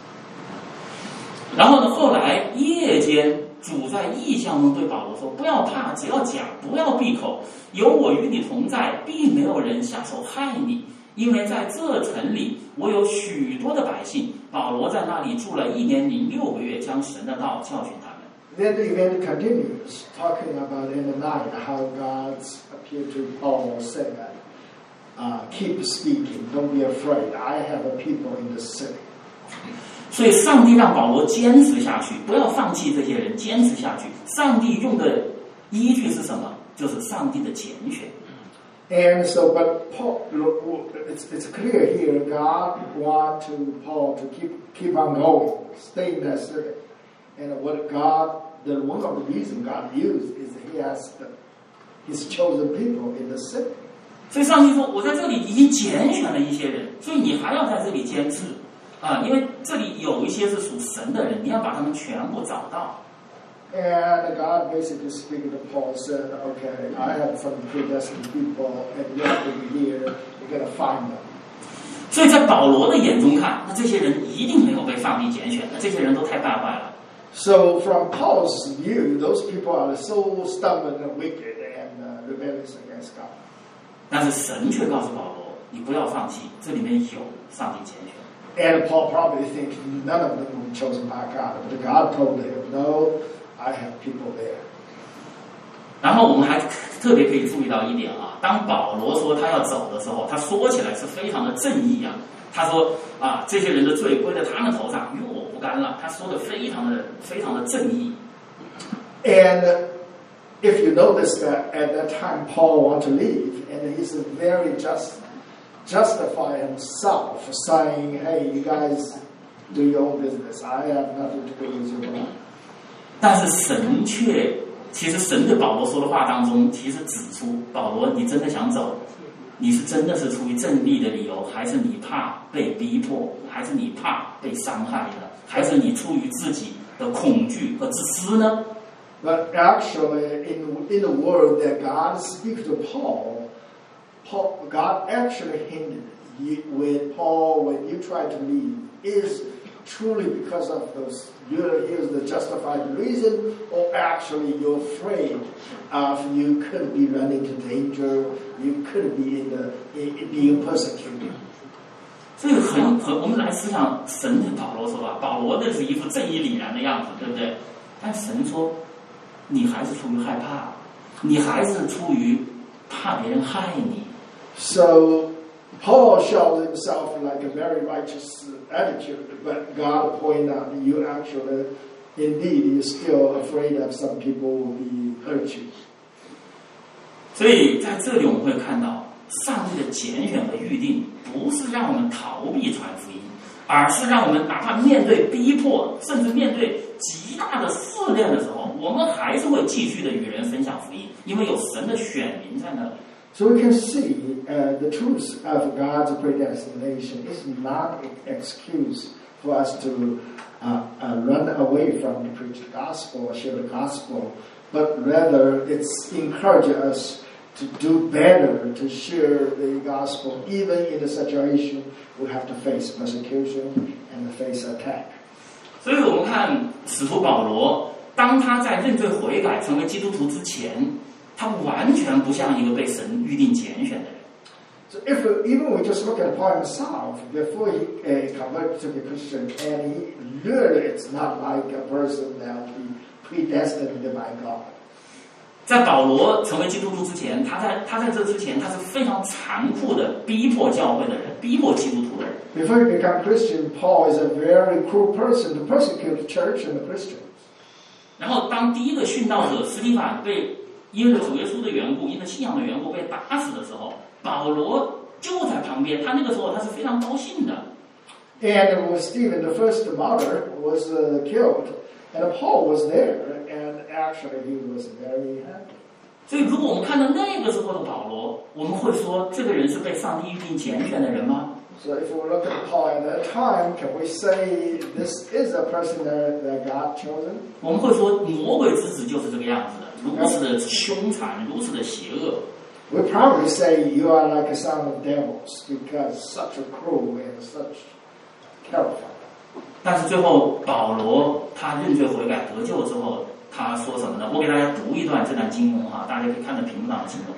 然后呢，后来夜间主在异象中对保罗说：“不要怕，只要讲，不要闭口，有我与你同在，并没有人下手害你。因为在这城里，我有许多的百姓。保罗在那里住了一年零六个月，将神的道教训他们。” Then the event continues, talking about in the night how God appeared to Paul and said that, uh, keep speaking, don't be afraid. I have a people in the city. 所以，上帝让保罗坚持下去，不要放弃这些人，坚持下去。上帝用的依据是什么？就是上帝的拣选。And so, but Paul, it's, it's clear here, God want to Paul to keep keep on going, stay in that city. And what God, the one of the reason God used is He has the, His chosen people in the city. 所以，上帝说：“我在这里已经拣选了一些人，所以你还要在这里坚持啊，因为这里有一些是属神的人，你要把他们全部找到。” And God basically speaking to Paul said, okay, I have some predestined people, and you have to be here, you're going to find them. 所以在保罗的眼中看，那这些人一定没有被上帝拣选的，这些人都太败坏了。 So from Paul's view, those people are so stubborn and wicked and uh, rebellious against God. 但是神却告诉保罗：“你不要放弃，这里面有上帝拣选。” And Paul probably thinks none of them were chosen by God. But God told him, no, I have people there. 然后我们还特别可以注意到一点啊，当保罗说他要走的时候，他说起来是非常的正义啊。他说啊，这些人的罪归在他们头上，与我无干了。他说的非常的非常的正义。And if you notice that at that time Paul want to leave, and he's very just justify himself saying, "Hey, you guys do your business. I have nothing to do with your life." 但是神却，其实神对保罗说的话当中，其实指出保罗，你真的想走，你是真的是出于正义的理由，还是你怕被逼迫，还是你怕被伤害的，还是你出于自己的恐惧和自私呢？But actually, in in the word that God speaks to Paul, Paul God actually hinted you, with Paul when you try to leave is truly because of those. You're, here's the justified reason, or actually you're afraid of you could be running into danger, you could be in the in, in being persecuted. 所以很很，我们来思想神对保罗说吧，保罗那是一副正义凛然的样子，对不对？但神说，你还是出于害怕，你还是出于怕别人害你。 So Paul showed himself like a very righteous attitude, but God pointed out you actually, indeed, you still afraid of some people will be hurt you. 所以在这里我们会看到，上帝的拣选和预定，不是让我们逃避传福音，而是让我们哪怕面对逼迫，甚至面对极大的试炼的时候，我们还是会继续的与人分享福音，因为有神的选民在那里。So we can see uh, the truth of God's predestination is not an excuse for us to uh, uh, run away from the preach the gospel or share the gospel, but rather it's encouraging us to do better to share the gospel even in the situation we have to face persecution and face attack. 所以我们看使徒保罗，当他在认罪悔改成为基督徒之前， 他完全不像一个被神预定拣选的人。 So if we, even we just look at Paul himself before he uh, converted to the Christian, and he really it's not like a person that will be predestined by God. 在保罗成为基督徒之前，他在他在这之前，他是非常残酷的逼迫教会的人，逼迫基督徒的人。 Before he became Christian, Paul is a very cruel person to persecute the church and the Christians. 然后，当第一个殉道者斯蒂凡被 因着主耶稣的缘故，因着信仰的缘故被打死的时候，保罗就在旁边。他那个时候他是非常高兴的。And when Stephen, the first martyr, was uh, killed, and Paul was there, and actually he was very happy. 所以，如果我们看到那个时候的保罗，我们会说这个人是被上帝预定拣选的人吗？So if we look at Paul at that time, can we say this is a person that, that God chosen? 我们会说，魔鬼之子就是这个样子的，如此的凶残，如此的邪恶。We probably say you are like a son of devils because such a cruel and such terrifying. 但是最后保罗他认罪悔改得救之后，他说什么呢？我给大家读一段这段经文哈，大家可以看得屏幕上的经文。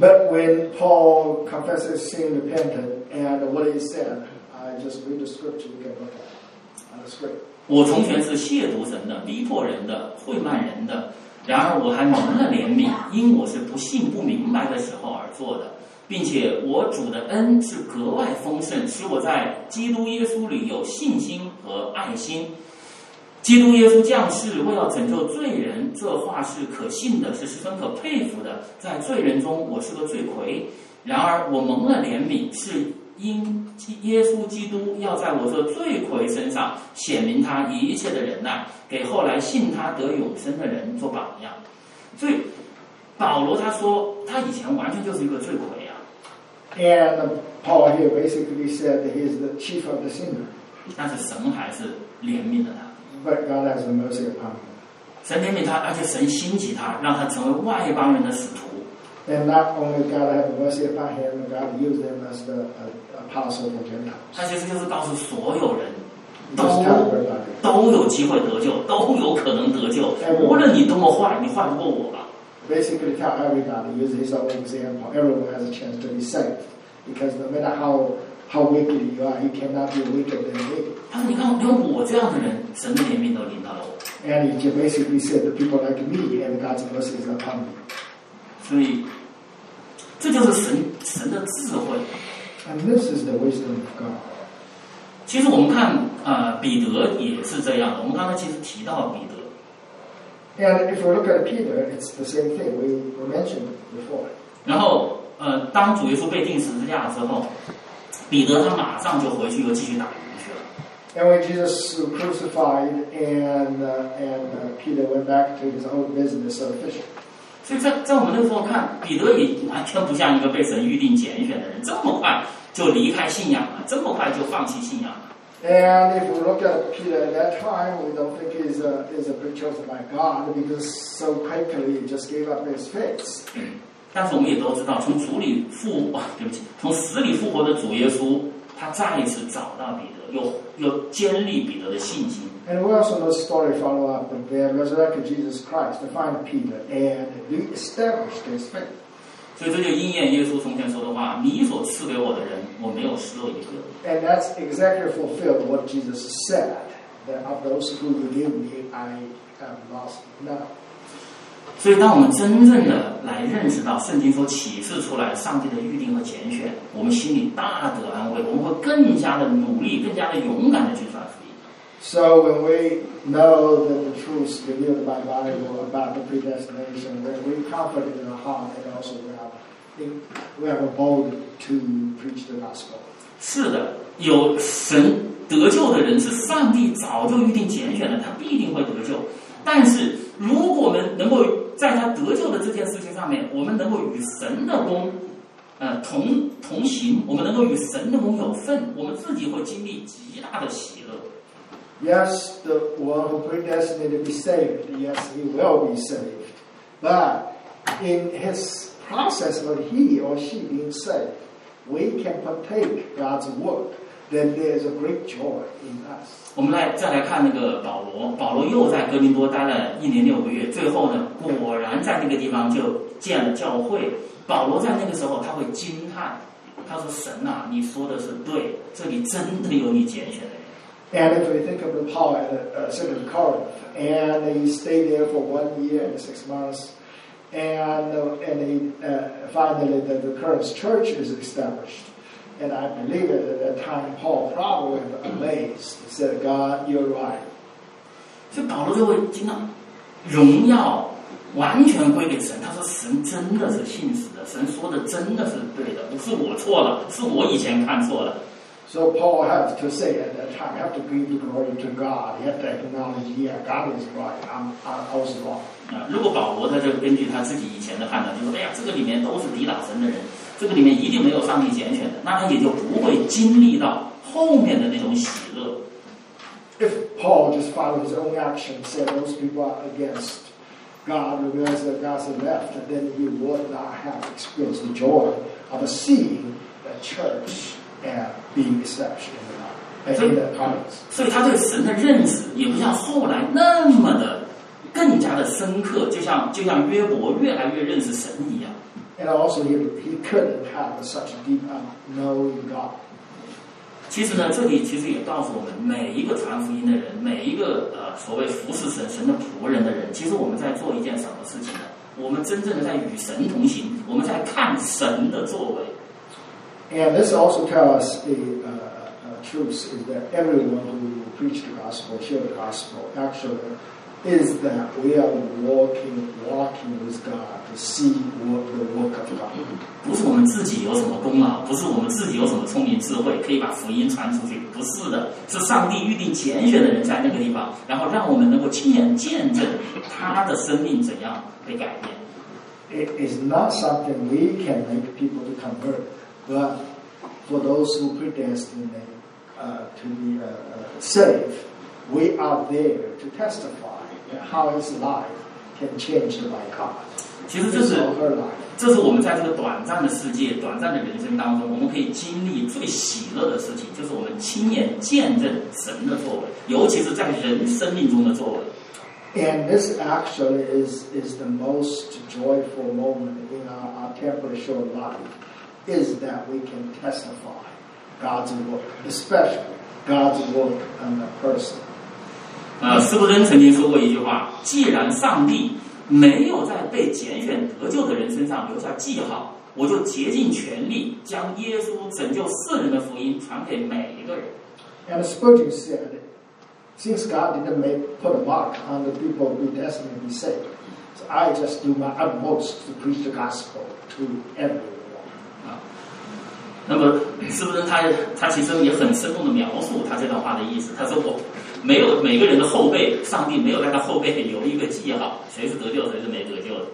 But when Paul confesses sin, repented, and what he said, I just read the scripture, we can look at it. Uh, That's great. 我从前是亵渎神的、逼迫人的、会慢人的，然而我还蒙了怜悯，因我是不信不明白的时候而做的，并且我主的恩是格外丰盛，使我在基督耶稣里有信心和爱心。基督耶稣降世为要拯救罪人，这话是可信的，是十分可佩服的。在罪人中，我是个罪魁；然而我蒙了怜悯，是因耶稣基督要在我这罪魁身上显明他一切的忍耐，给后来信他得永生的人做榜样。所以保罗他说，他以前完全就是一个罪魁啊，And Paul here basically said that he is the chief of the sinner, 但是神还是怜悯了他。But God has no mercy upon him. 神怜悯他，而且神兴起他，让他成为外邦人的使徒。And not only God have mercy upon him, God used him as the uh, apostle for Gentiles. 他其实就是告诉所有人，都都有机会得救，都有可能得救。无论你多么坏，你坏不过我吧？Basically tell everybody, use his own example. Everyone has a chance to be saved. Because no matter how how wicked you are, you cannot be wicked than me. 他说：“你看，连我这样的人，神的怜悯都临到了我。And he basically said that people like me and God's mercy is upon me. ”所以，这就是神神的智慧。And this is the wisdom of God. 其实我们看，呃，彼得也是这样的。我们刚才其实提到彼得，And if we look at Peter, it's the same thing. We, we mentioned before. 然后，呃，当主耶稣被钉十字架之后，彼得他马上就回去又继续打鱼去了。And when Jesus was crucified and uh, and uh, Peter went back to his own business of fishing. 所以在在我们那个时候看，彼得也完全不像一个被神预定拣选的人，这么快就离开信仰了，这么快就放弃信仰了。And if we look at Peter at that time, we don't think he's a, he's a been chosen by God because so quickly he just gave up his faith. 但是我们也都知道，从主里复啊，对不起，从死里复活的主耶稣，他再一次找到彼得，又又坚立彼得的信心。And we also know the story follow up with the resurrected Jesus Christ to find Peter and reestablish his faith. 所以这就应验耶稣从前说的话：“你所赐给我的人，我没有失落一个。And that's exactly fulfilled what Jesus said, that of those who you give me, I have lost none. ”所以，当我们真正的来认识到圣经所启示出来上帝的预定和拣选，我们心里大得安慰，我们会更加的努力，更加的勇敢的去传福音。So when we know that the truths revealed by the Bible about the predestination, then we confident in our heart and also we have, we have a bold to preach the gospel. 是的，有神得救的人是上帝早就预定拣选的，他必定会得救。但是，如果我们能够在他得救的这件事情上面，我们能够与神的功，呃，同同行，我们能够与神的功有份，我们自己会经历极大的喜乐。Yes, the one who predestined to be saved, yes, he will be saved. But in his process of he or she being saved, we can partake God's work. Then there is a great joy in us. 我们来再来看那个保罗，保罗又在哥林多待了一年六个月，最后呢，果然在那个地方就建了教会。保罗在那个时候他会惊叹，他说：“神啊，你说的是对，这里真的有你拣选的人。” And if we think of the Paul at uh, Second Corinth, and he stayed there for one year and six months, and uh, and he, uh, finally the, the current church is established. And I believe that at that time Paul probably was amazed. He said, "God, you're right." 所以保罗就会惊叹，荣耀完全归给神。他说：“神真的是信实的，神说的真的是对的，不是我错了，是我以前看错了。” So Paul has to say at that time, have to give the glory to God. He have to acknowledge, yeah, God is right. I'm, I, I was wrong. 啊，如果保罗他就根据他自己以前的判断，就说，哎呀，这个里面都是抵挡神的人，这个里面一定没有上帝拣选的，那他也就不会经历到后面的那种喜乐。If Paul just followed his own action, said those people are against God, realized that God's left, and then he would not have experienced the joy of seeing the church and being established in the, uh, in the province. 所以他对神的认识也不像后来那么的更加的深刻，就像就像约伯越来越认识神一样。And also, he, he couldn't have such deep um, knowing God. 其实呢，这里其实也告诉我们，每一个传福音的人，每一个呃所谓服侍神、神的仆人的人，其实我们在做一件什么事情呢？我们真正的在与神同行，我们在看神的作为。And this also tells us a, uh, uh, truth is that everyone who preach the gospel, share the gospel, actually is that we are walking, walking with God to see what the work of God. 不是我们自己有什么功劳，不是我们自己有什么聪明智慧可以把福音传出去，不是的，是上帝预定拣选的人在那个地方，然后让我们能够亲眼见证他的生命怎样被改变。 It is not something we can make people to convert, but for those who predestinate uh, to be uh, uh, saved, we are there to testify that how his life can change by God. 其实这 His 是 or her life. 这是我们在这个短暂的世界、短暂的人生当中，我们可以经历最喜乐的事情，就是我们亲眼见证神的作为，尤其是在人生命中的作为。 And this actually is, is the most joyful moment in our, our temporary short life, is that we can testify God's work, especially God's work on a person. 呃，斯布真曾经说过一句话：既然上帝没有在被拣选得救的人身上留下记号，我就竭尽全力将耶稣拯救世人的福音传给每一个人。And Spurgeon said, since God didn't make, put a mark on the people who destined to be saved, so I just do my utmost to preach the gospel to everyone. 啊，那么是不是他他其实也很生动的描述他这段话的意思？他说我没有每个人的后背，上帝没有在他后背留一个记号，谁是得救，谁是没得救的。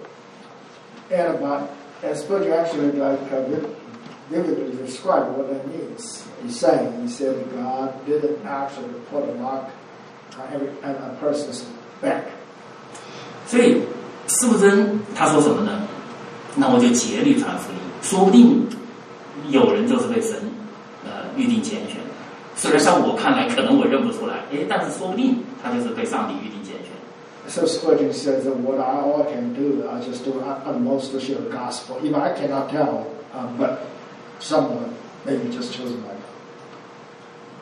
And about, and Spurgeon actually like uh, viv- vividly described what that means. He's saying, he said God didn't actually put a mark on every on a person's back. 所以是不真他说什么呢？那我就竭力传福音，说不定有人就是被神呃预定拣选的。虽然在我看来可能我认不出来，诶，但是说不定他就是被上帝预定拣选。So Spurgeon says that what I all can do, I just do my utmost to share the gospel. Even I cannot tell, um, but someone maybe just chosen by God.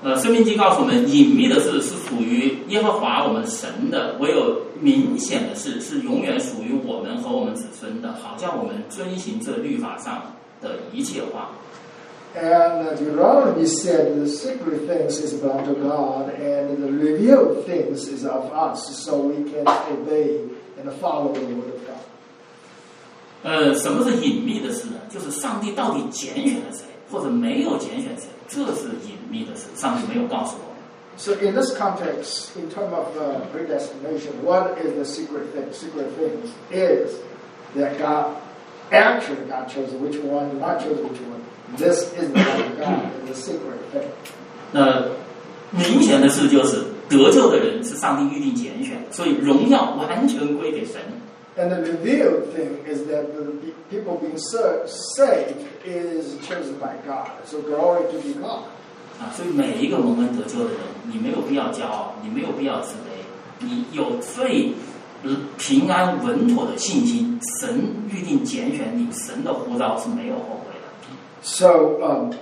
呃，《生命记》告诉我们，隐秘的事是属于耶和华我们神的，唯有明显的事是永远属于我们和我们子孙的，好叫我们遵行这律法上的一切话。And uh, Deuteronomy said the secret things is belong to God, and the revealed things is of us, so we can obey and follow the word of God. 呃，什么是隐秘的事呢？就是上帝到底拣选了谁，或者没有拣选谁，这是隐秘的事，上帝没有告诉我们。 So in this context, in terms of uh, predestination, what is the secret thing? Secret things is that God actually God chose which one, not chose which one. This is the God, is secret thing. 那明显的事就是得救的人是上帝预定拣选，所以荣耀完全归给神。And the revealed thing is that the pe- people being saved is chosen by God. So glory to be God. 啊，所以每一个蒙恩得救的人，你没有必要骄傲，你没有必要自卑，你有最呃平安稳妥的信心。神预定拣选你，神的呼召是没有后悔的。So um,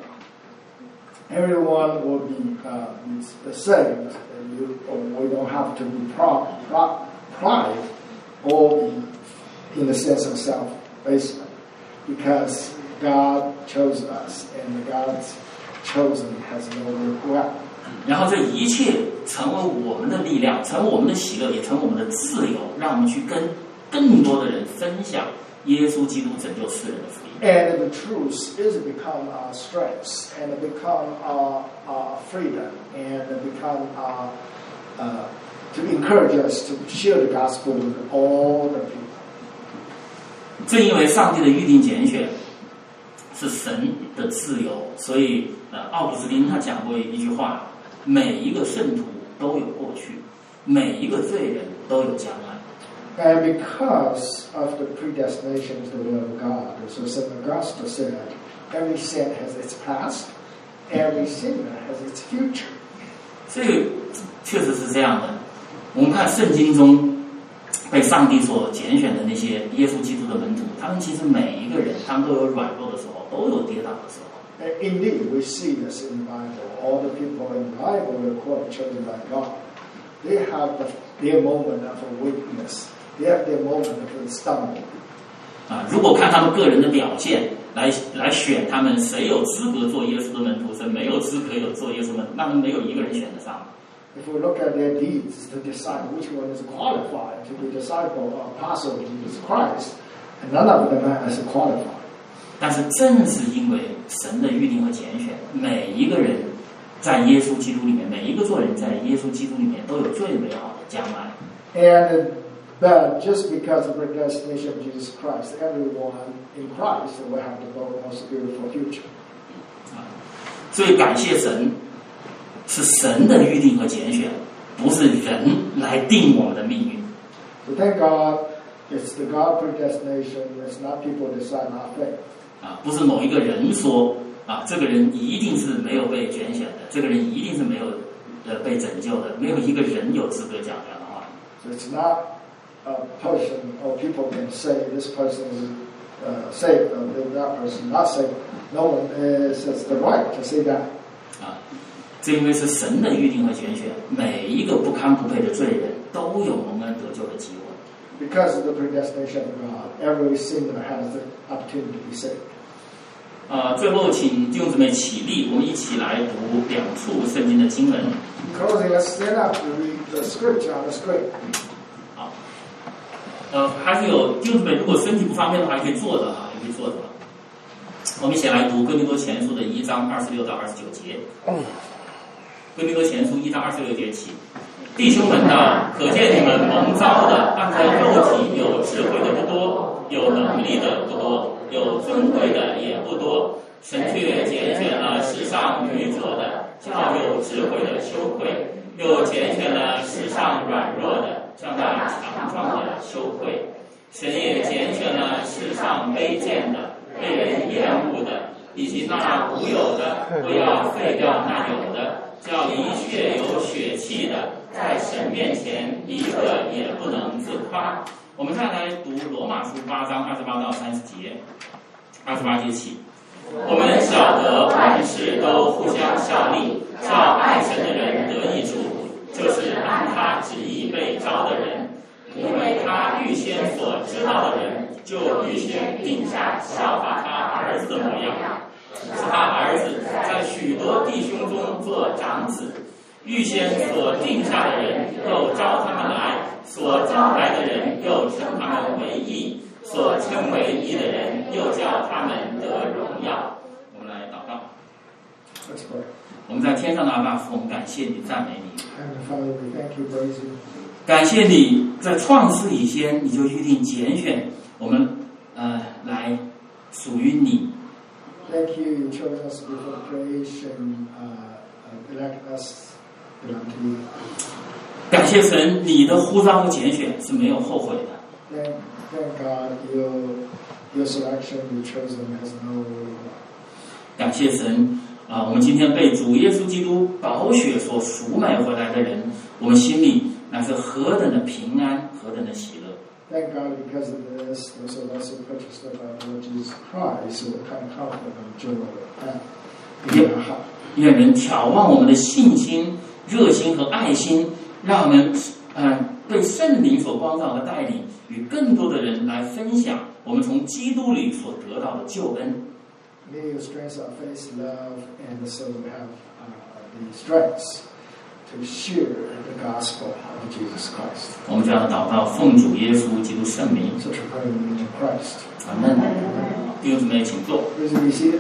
everyone will be, uh, be saved. And you, or we don't have to be proud, proud, pride or be in the sense of self-basement because God chose us and God's chosen has no regret. 然后这一切成为我们的力量，成为我们的喜乐，也成为我们的自由，让我们去跟更多的人分享耶稣基督拯救世人的福音。 And the truth is become our strength and become our, our freedom and become our uh, to encourage us to share the gospel with all the people. 正因为上帝的预定拣选是神的自由，所以呃，奥古斯丁他讲过一句话：每一个圣徒都有过去，每一个罪人都有将来。 And because of the predestination to the will of God, so St. Augustine said, every sin has its past, every sinner has its future. 这个确实是这样的。我们看圣经中被上帝所拣选的那些耶稣基督的门徒，他们其实每一个人，他们都有软弱的时候，都有跌倒的时候。 And indeed, we see this in the Bible. All the people in the Bible who are chosen by God, they have the, their moment of a weakness. They have their moment of stumble. 啊，如果看他们个人的表现来来选他们谁有资格做耶稣的门徒，谁没有资格有做耶稣门徒，那么没有一个人选得上。If we look at their deeds to decide which one is qualified to be disciple or apostle of Jesus Christ, and none of them as qualified. 但是正是因为神的预定和拣选，每一个人在耶稣基督里面，每一个做人在耶稣基督里面都有最美好的将来。And but just because of the predestination of Jesus Christ, everyone in Christ will have the most beautiful future. 啊，所以感谢神，是神的预定和拣选，不是人来定我们的命运。So thank God, it's the God predestination. It's not people decide our fate. 啊，不是某一个人说啊，这个人一定是没有被拣选的，这个人一定是没有呃被拯救的，没有一个人有资格讲这样的话。So it's not a person or people can say this person is uh, saved or that person not saved. No one is has the right to say that. 啊，这因为是神的预定和拣选，每一个不堪不配的罪人都有蒙恩得救的机会。 Because of the predestination of God, every sinner has the opportunity to be saved. 呃，最后请弟兄姊妹起立，我们一起来读两处圣经的经文。 In closing, let's stand up to read the scripture on the screen. 呃，还是有弟兄姊妹，如果身体不方便的话，也可以坐着啊，也可以坐着。我们一起来读《哥林多前书》的一章二十六到二十九节。哥林多前书一章二十六节起，弟兄们呐，可见你们蒙召的，按照肉体有智慧的不多，有能力的不多，有尊贵的也不多。神却拣选了世上愚拙的，叫有智慧的羞愧；又拣选了世上软弱的，叫那强壮的羞愧。神也拣选了世上卑贱的、被人厌恶的，以及那无有的，不要废掉那有的，叫一切有血气的，在神面前一个也不能自夸。我们再来读罗马书八章二十八到三十节，二十八节起。我们晓得万事都互相效力，叫爱神的人得益处，就是按他旨意被召的人。因为他预先所知道的人，就预先定下效法他儿子的模样，使他儿子在许多弟兄中做长子。预先所定下的人，又招他们来；所招来的人，又称他们为义；所称为义的人，又叫他们得荣耀。我们来祷告。我们在天上的阿爸父，我们感谢你，赞美你。Father, we thank you, praise you. 感谢你在创世以前，你就预定拣选我们，呃，来属于你。Thank you, you chose us before creation, uh, uh, elect us belong to you. 感谢神，你的呼召和拣选是没有后悔的。Thank, thank God, your, your selection, your chosen has no 感谢神啊我们今天被主耶稣基督宝血所赎买回来的人我们心里那是何等的平安何等的喜乐。那个 because of this purchase of our bridges cry so from jordan 眺望我们的信心热心和爱心让我们嗯被圣灵所光照和带领与更多的人来分享我们从基督里所得到的救恩。May you strengthen our faith, love, and so we have uh, the strength to share the gospel of Jesus Christ. 我们这样的祷告，奉主耶稣基督圣名， Such a prayer in the name of Christ. 阿门。弟兄姊妹，请坐。 Please be seated.